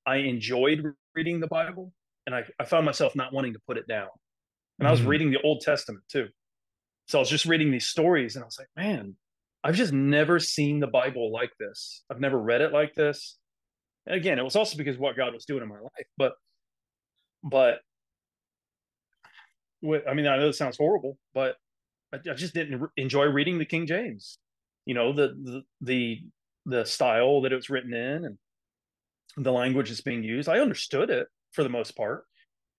I enjoyed reading the Bible and I, I found myself not wanting to put it down. And I was mm-hmm. reading the Old Testament too. So I was just reading these stories and I was like, man, I've just never seen the Bible like this. I've never read it like this. And again, it was also because what God was doing in my life. But, but, I mean, I know it sounds horrible, but I, I just didn't re- enjoy reading the King James. You know, the, the the the style that it was written in and the language that's being used. I understood it, for the most part,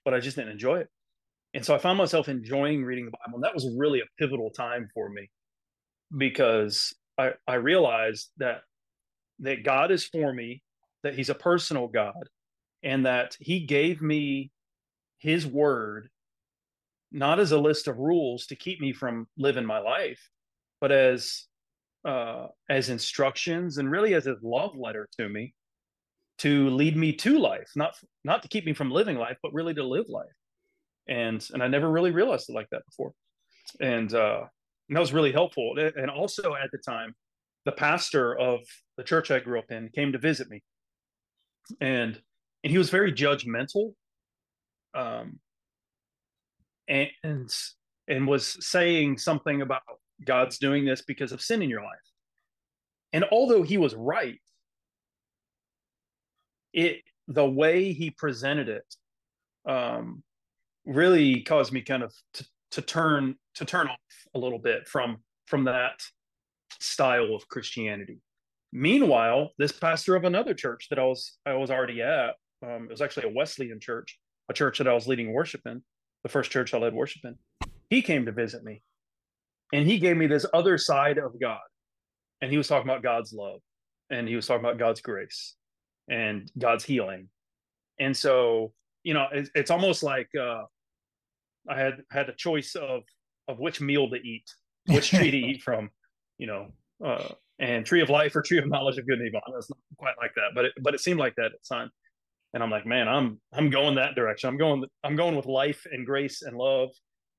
but I just didn't enjoy it. And so I found myself enjoying reading the Bible. And that was really a pivotal time for me because I, I realized that that God is for me, that He's a personal God, and that He gave me His word not as a list of rules to keep me from living my life, but as uh, as instructions and really as a love letter to me to lead me to life, not not to keep me from living life, but really to live life. And and I never really realized it like that before. And uh, and that was really helpful. And also at the time, the pastor of the church I grew up in came to visit me, and and he was very judgmental, um, and and was saying something about God's doing this because of sin in your life. And although he was right, it the way he presented it um, really caused me kind of to, to turn to turn off a little bit from from that style of Christianity. Meanwhile, this pastor of another church that I was I was already at, um, it was actually a Wesleyan church, a church that I was leading worship in, the first church I led worship in. He came to visit me, and he gave me this other side of God, and he was talking about God's love, and he was talking about God's grace, and God's healing. And so, you know, it's, it's almost like uh, I had had a choice of of which meal to eat, which tree to <laughs> eat from, you know, uh, and tree of life or tree of knowledge of good and evil. It's not quite like that, but it, but it seemed like that at the time. And I'm like, man, I'm I'm going that direction. I'm going I'm going with life and grace and love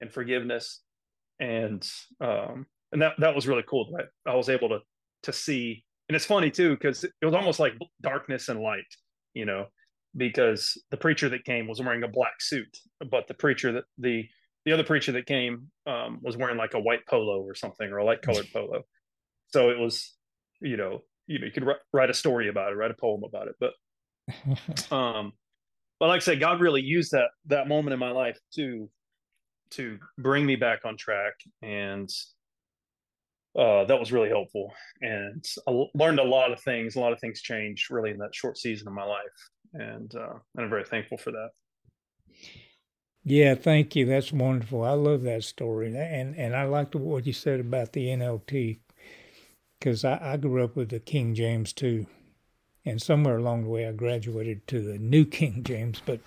and forgiveness, and um, and that that was really cool. That I was able to to see and it's funny too because it was almost like darkness and light you know because the preacher that came was wearing a black suit but the preacher that the the other preacher that came um, was wearing like a white polo or something or a light colored <laughs> polo so it was you know you know you could write a story about it write a poem about it but <laughs> um but like i said god really used that that moment in my life to to bring me back on track and uh, that was really helpful, and I learned a lot of things. A lot of things changed really in that short season of my life, and uh, and I'm very thankful for that. Yeah, thank you. That's wonderful. I love that story, and and I liked what you said about the NLT because I, I grew up with the King James too, and somewhere along the way I graduated to the New <laughs> King James, but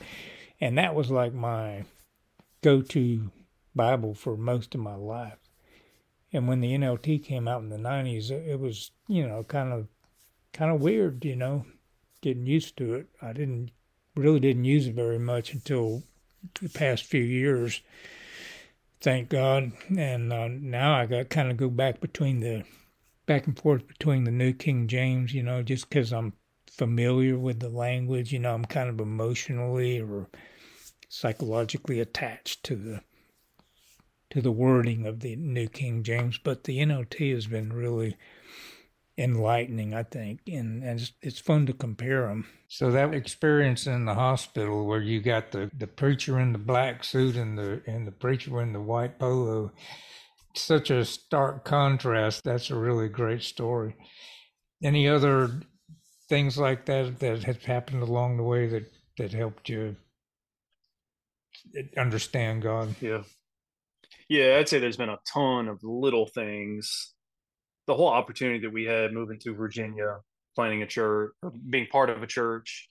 and that was like my go-to Bible for most of my life. And when the NLT came out in the '90s, it was you know kind of kind of weird, you know, getting used to it. I didn't really didn't use it very much until the past few years. Thank God. And uh, now I got kind of go back between the back and forth between the New King James, you know, just because I'm familiar with the language. You know, I'm kind of emotionally or psychologically attached to the to the wording of the New King James. But the NLT has been really enlightening, I think, and, and it's, it's fun to compare them. So that experience in the hospital where you got the, the preacher in the black suit and the and the preacher in the white polo, such a stark contrast. That's a really great story. Any other things like that that have happened along the way that that helped you understand God? Yeah. Yeah, I'd say there's been a ton of little things the whole opportunity that we had moving to Virginia, planning a church, or being part of a church,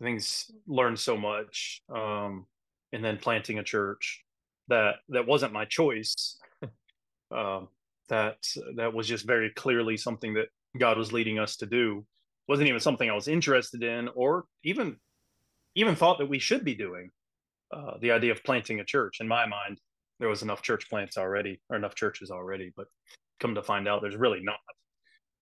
things learned so much, um, and then planting a church that that wasn't my choice. <laughs> um, that that was just very clearly something that God was leading us to do. wasn't even something I was interested in, or even even thought that we should be doing. Uh, the idea of planting a church, in my mind, there was enough church plants already, or enough churches already, but come to find out there's really not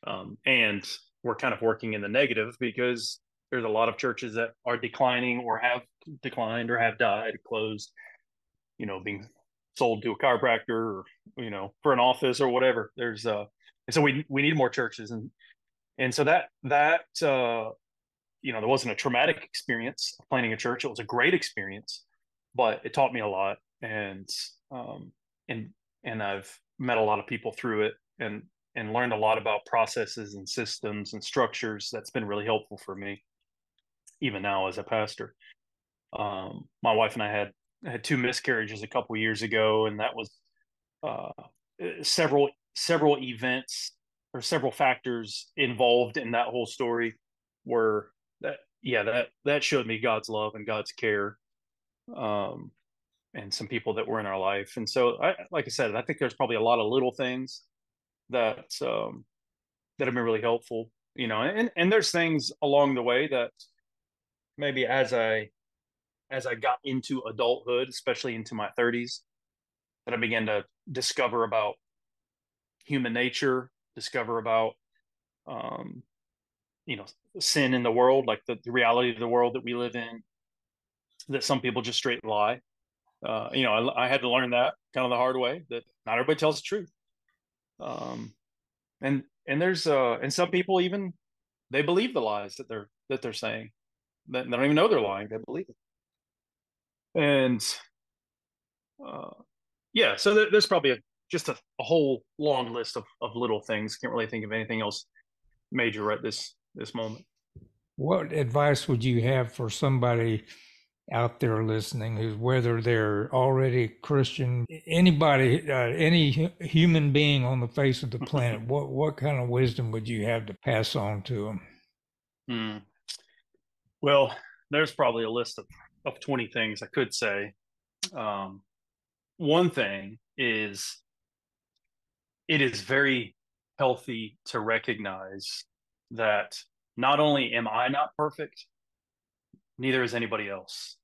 um, and we're kind of working in the negative because there's a lot of churches that are declining or have declined or have died closed you know being sold to a chiropractor or you know for an office or whatever. There's uh and so we we need more churches. And and so that that uh you know there wasn't a traumatic experience planning a church. It was a great experience but it taught me a lot. And um and and i've met a lot of people through it and and learned a lot about processes and systems and structures that's been really helpful for me even now as a pastor. Um, my wife and i had had two miscarriages a couple years ago and that was uh, several several events or several factors involved in that whole story were that yeah that that showed me god's love and god's care um, and some people that were in our life. And so, I, like I said, I think there's probably a lot of little things that um, that have been really helpful. You know, and and there's things along the way that maybe as I as I got into adulthood, especially into my 30s, that I began to discover about human nature, discover about um, you know sin in the world, like the, the reality of the world that we live in. That some people just straight lie, uh, you know, I, I, had to learn that kind of the hard way that not everybody tells the truth. Um, and and there's uh, and some people even they believe the lies that they're that they're saying. That they don't even know they're lying; they believe it. And uh, yeah, so there, there's probably a, just a, a, whole long list of, of little things. Can't really think of anything else major at this this moment. What advice would you have for somebody out there listening who's whether they're already Christian, anybody, uh, any human being on the face of the <laughs> planet, what what kind of wisdom would you have to pass on to them? Hmm. Well, there's probably a list of, of 20 things I could say. Um, one thing is it is very healthy to recognize that not only am I not perfect, neither is anybody else.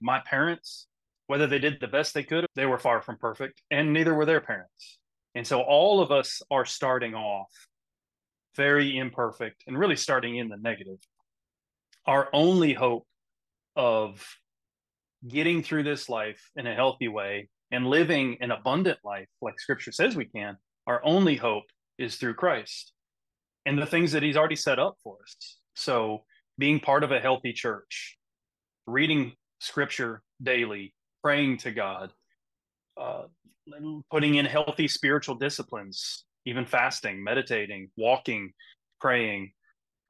My parents, whether they did the best they could, they were far from perfect, and neither were their parents. And so all of us are starting off very imperfect and really starting in the negative. Our only hope of getting through this life in a healthy way and living an abundant life, like scripture says we can, our only hope is through Christ and the things that he's already set up for us. So being part of a healthy church, reading scripture daily, praying to God, uh, putting in healthy spiritual disciplines, even fasting, meditating, walking, praying.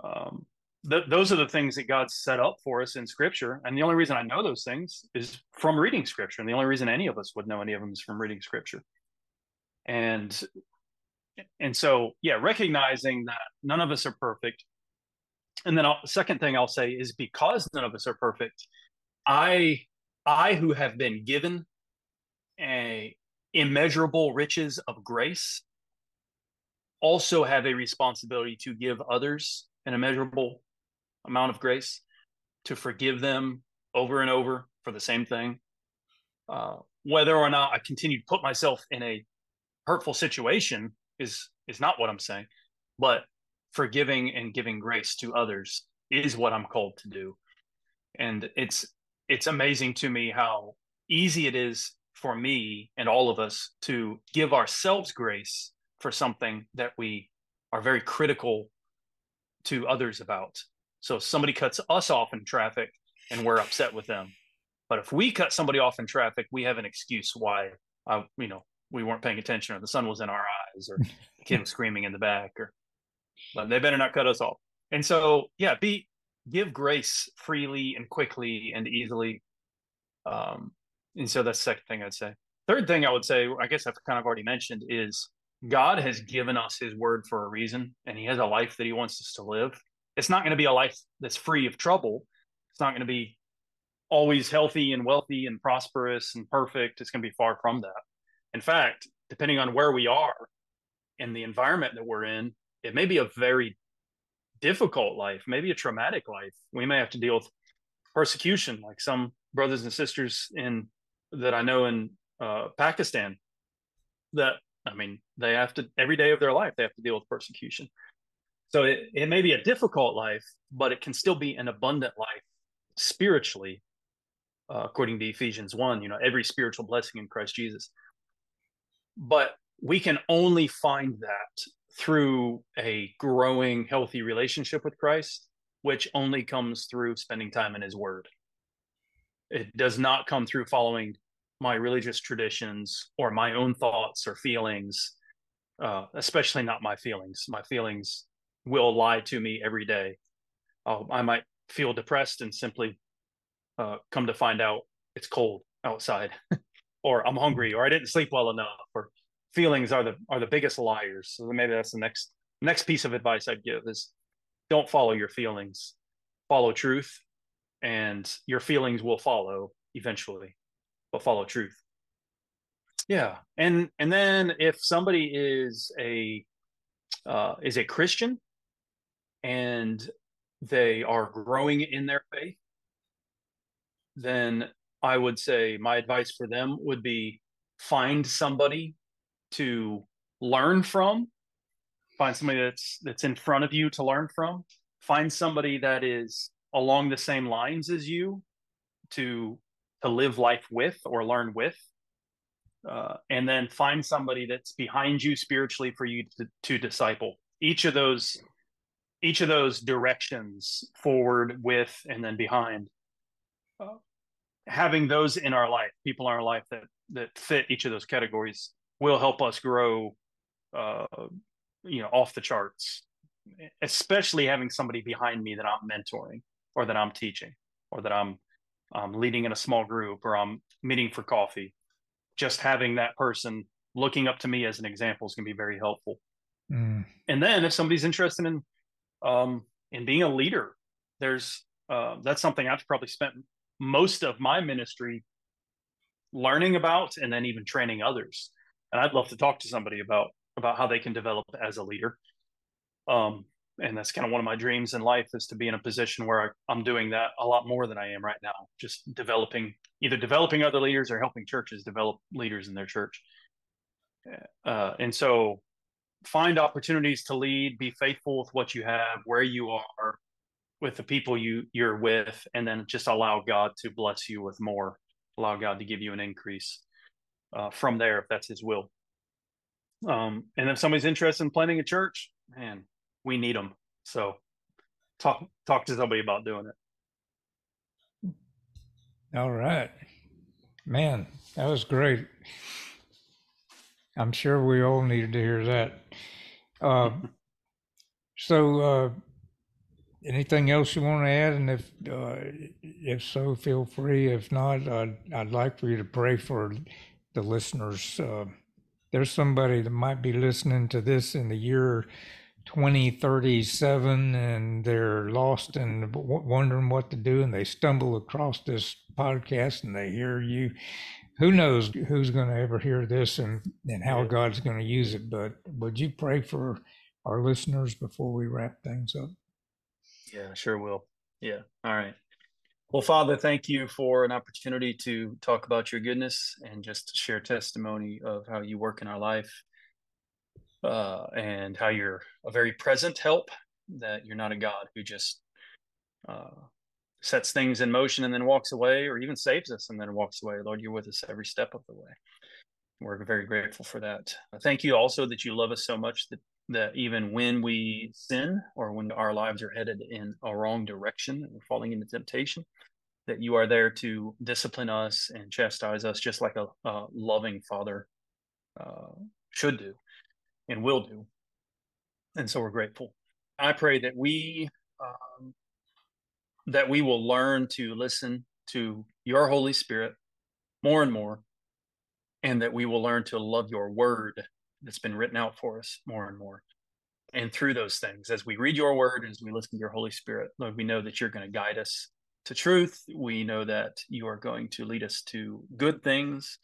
Um, th- those are the things that God set up for us in Scripture. And the only reason I know those things is from reading Scripture. And the only reason any of us would know any of them is from reading Scripture. And and so, yeah, recognizing that none of us are perfect. And then, I'll, second thing I'll say is because none of us are perfect, I I who have been given a immeasurable riches of grace also have a responsibility to give others an immeasurable amount of grace, to forgive them over and over for the same thing. Uh, whether or not I continue to put myself in a hurtful situation is is not what I'm saying, but forgiving and giving grace to others is what I'm called to do. And it's it's amazing to me how easy it is for me and all of us to give ourselves grace for something that we are very critical to others about. So somebody cuts us off in traffic and we're upset with them. But if we cut somebody off in traffic, we have an excuse why uh, you know we weren't paying attention or the sun was in our eyes or the kid was <laughs> screaming in the back or but they better not cut us off. And so yeah, be give grace freely and quickly and easily. Um, and so that's the second thing I'd say. Third thing I would say, I guess I've kind of already mentioned, is God has given us his word for a reason, and he has a life that he wants us to live. It's not going to be a life that's free of trouble. It's not going to be always healthy and wealthy and prosperous and perfect. It's going to be far from that. In fact, depending on where we are and the environment that we're in, it may be a very difficult life, maybe a traumatic life. We may have to deal with persecution, like some brothers and sisters in that I know in uh, Pakistan. That I mean, they have to every day of their life they have to deal with persecution. So it, it may be a difficult life, but it can still be an abundant life spiritually, uh, according to Ephesians one. You know, every spiritual blessing in Christ Jesus. But we can only find that through a growing, healthy relationship with Christ, which only comes through spending time in His Word. It does not come through following my religious traditions or my own thoughts or feelings, uh, especially not my feelings. My feelings will lie to me every day. I'll, I might feel depressed and simply uh, come to find out it's cold outside, <laughs> or I'm hungry, or I didn't sleep well enough, or feelings are the are the biggest liars. So maybe that's the next next piece of advice I'd give is don't follow your feelings, follow truth, and your feelings will follow eventually, but follow truth. Yeah, and and then if somebody is a uh, is a Christian and they are growing in their faith, then I would say my advice for them would be find somebody to learn from find somebody that's that's in front of you to learn from find somebody that is along the same lines as you to to live life with or learn with uh, and then find somebody that's behind you spiritually for you to, to disciple. Each of those each of those directions forward with and then behind. Uh, having those in our life people in our life that that fit each of those categories will help us grow uh, you know off the charts especially having somebody behind me that i'm mentoring or that i'm teaching or that i'm um, leading in a small group or i'm meeting for coffee. Just having that person looking up to me as an example is going to be very helpful. Mm. and then if somebody's interested in um, in being a leader there's uh, that's something i've probably spent most of my ministry learning about and then even training others and I'd love to talk to somebody about about how they can develop as a leader. Um, and that's kind of one of my dreams in life is to be in a position where I, am doing that a lot more than I am right now, just developing either developing other leaders or helping churches develop leaders in their church. Uh, and so find opportunities to lead, be faithful with what you have, where you are, with the people you you're with, and then just allow God to bless you with more. Allow God to give you an increase uh, from there if that's his will. Um, and if somebody's interested in planning a church, man, we need them. So talk talk to somebody about doing it. All right, man, that was great. I'm sure we all needed to hear that. Uh, <laughs> so, uh, anything else you want to add? And if uh, if so, feel free. If not, I'd, I'd like for you to pray for the listeners. Uh, there's somebody that might be listening to this in the year 2037 and they're lost and wondering what to do and they stumble across this podcast and they hear you who knows who's going to ever hear this and, and how god's going to use it but would you pray for our listeners before we wrap things up? Yeah sure will. Yeah all right. Well father thank you for an opportunity to talk about your goodness and just share testimony of how you work in our life uh, and how you're a very present help, that you're not a God who just uh, sets things in motion and then walks away, or even saves us and then walks away. Lord, you're with us every step of the way. We're very grateful for that. Thank you also that you love us so much that that even when we sin or when our lives are headed in a wrong direction and we're falling into temptation, that you are there to discipline us and chastise us just like a, a loving father uh, should do and will do. And so we're grateful. I pray that we um, that we will learn to listen to your Holy Spirit more and more, and that we will learn to love your word that's been written out for us more and more. And through those things, as we read your word, as we listen to your Holy Spirit, Lord, we know that you're going to guide us to truth. We know that you are going to lead us to good things,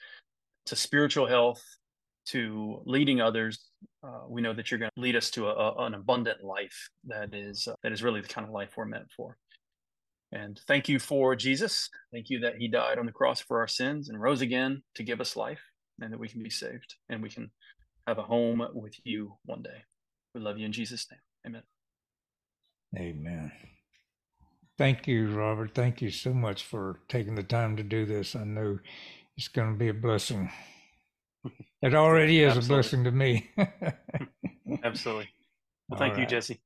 to spiritual health, to leading others, uh, we know that you're going to lead us to a, a, an abundant life that is uh, that is really the kind of life we're meant for. And thank you for Jesus. Thank you that He died on the cross for our sins and rose again to give us life, and that we can be saved and we can have a home with you one day. We love you in Jesus' name. Amen. Amen. Thank you, Robert. Thank you so much for taking the time to do this. I know it's going to be a blessing. It already is Absolutely. a blessing to me. <laughs> Absolutely. Well, thank you, Jesse.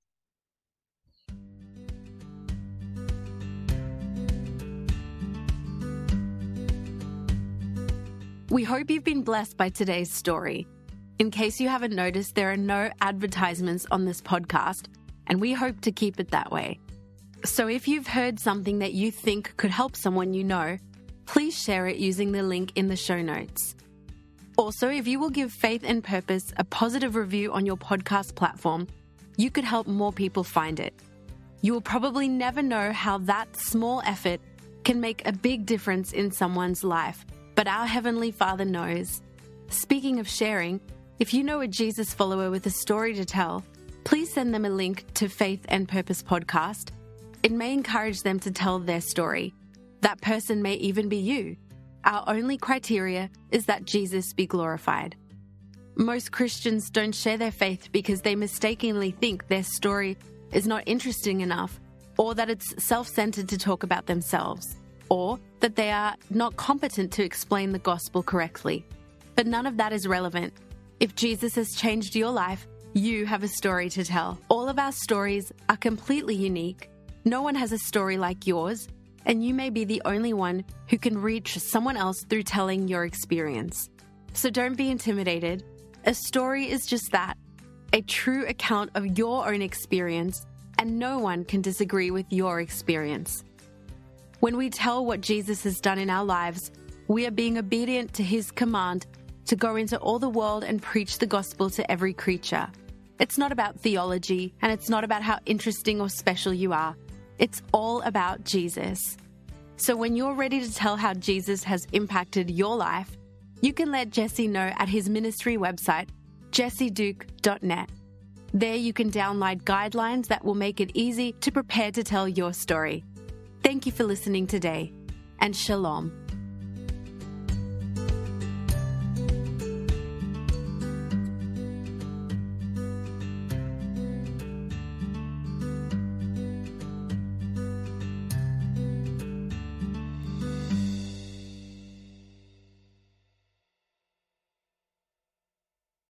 We hope you've been blessed by today's story. In case you haven't noticed, there are no advertisements on this podcast, and we hope to keep it that way. So if you've heard something that you think could help someone you know, please share it using the link in the show notes. Also, if you will give Faith and Purpose a positive review on your podcast platform, you could help more people find it. You will probably never know how that small effort can make a big difference in someone's life, but our Heavenly Father knows. Speaking of sharing, if you know a Jesus follower with a story to tell, please send them a link to Faith and Purpose podcast. It may encourage them to tell their story. That person may even be you. Our only criteria is that Jesus be glorified. Most Christians don't share their faith because they mistakenly think their story is not interesting enough, or that it's self centered to talk about themselves, or that they are not competent to explain the gospel correctly. But none of that is relevant. If Jesus has changed your life, you have a story to tell. All of our stories are completely unique. No one has a story like yours, and you may be the only one who can reach someone else through telling your experience. So don't be intimidated. A story is just that a true account of your own experience, and no one can disagree with your experience. When we tell what Jesus has done in our lives, we are being obedient to his command to go into all the world and preach the gospel to every creature. It's not about theology, and it's not about how interesting or special you are. It's all about Jesus. So when you're ready to tell how Jesus has impacted your life, you can let Jesse know at his ministry website, jesseduke.net. There you can download guidelines that will make it easy to prepare to tell your story. Thank you for listening today, and shalom.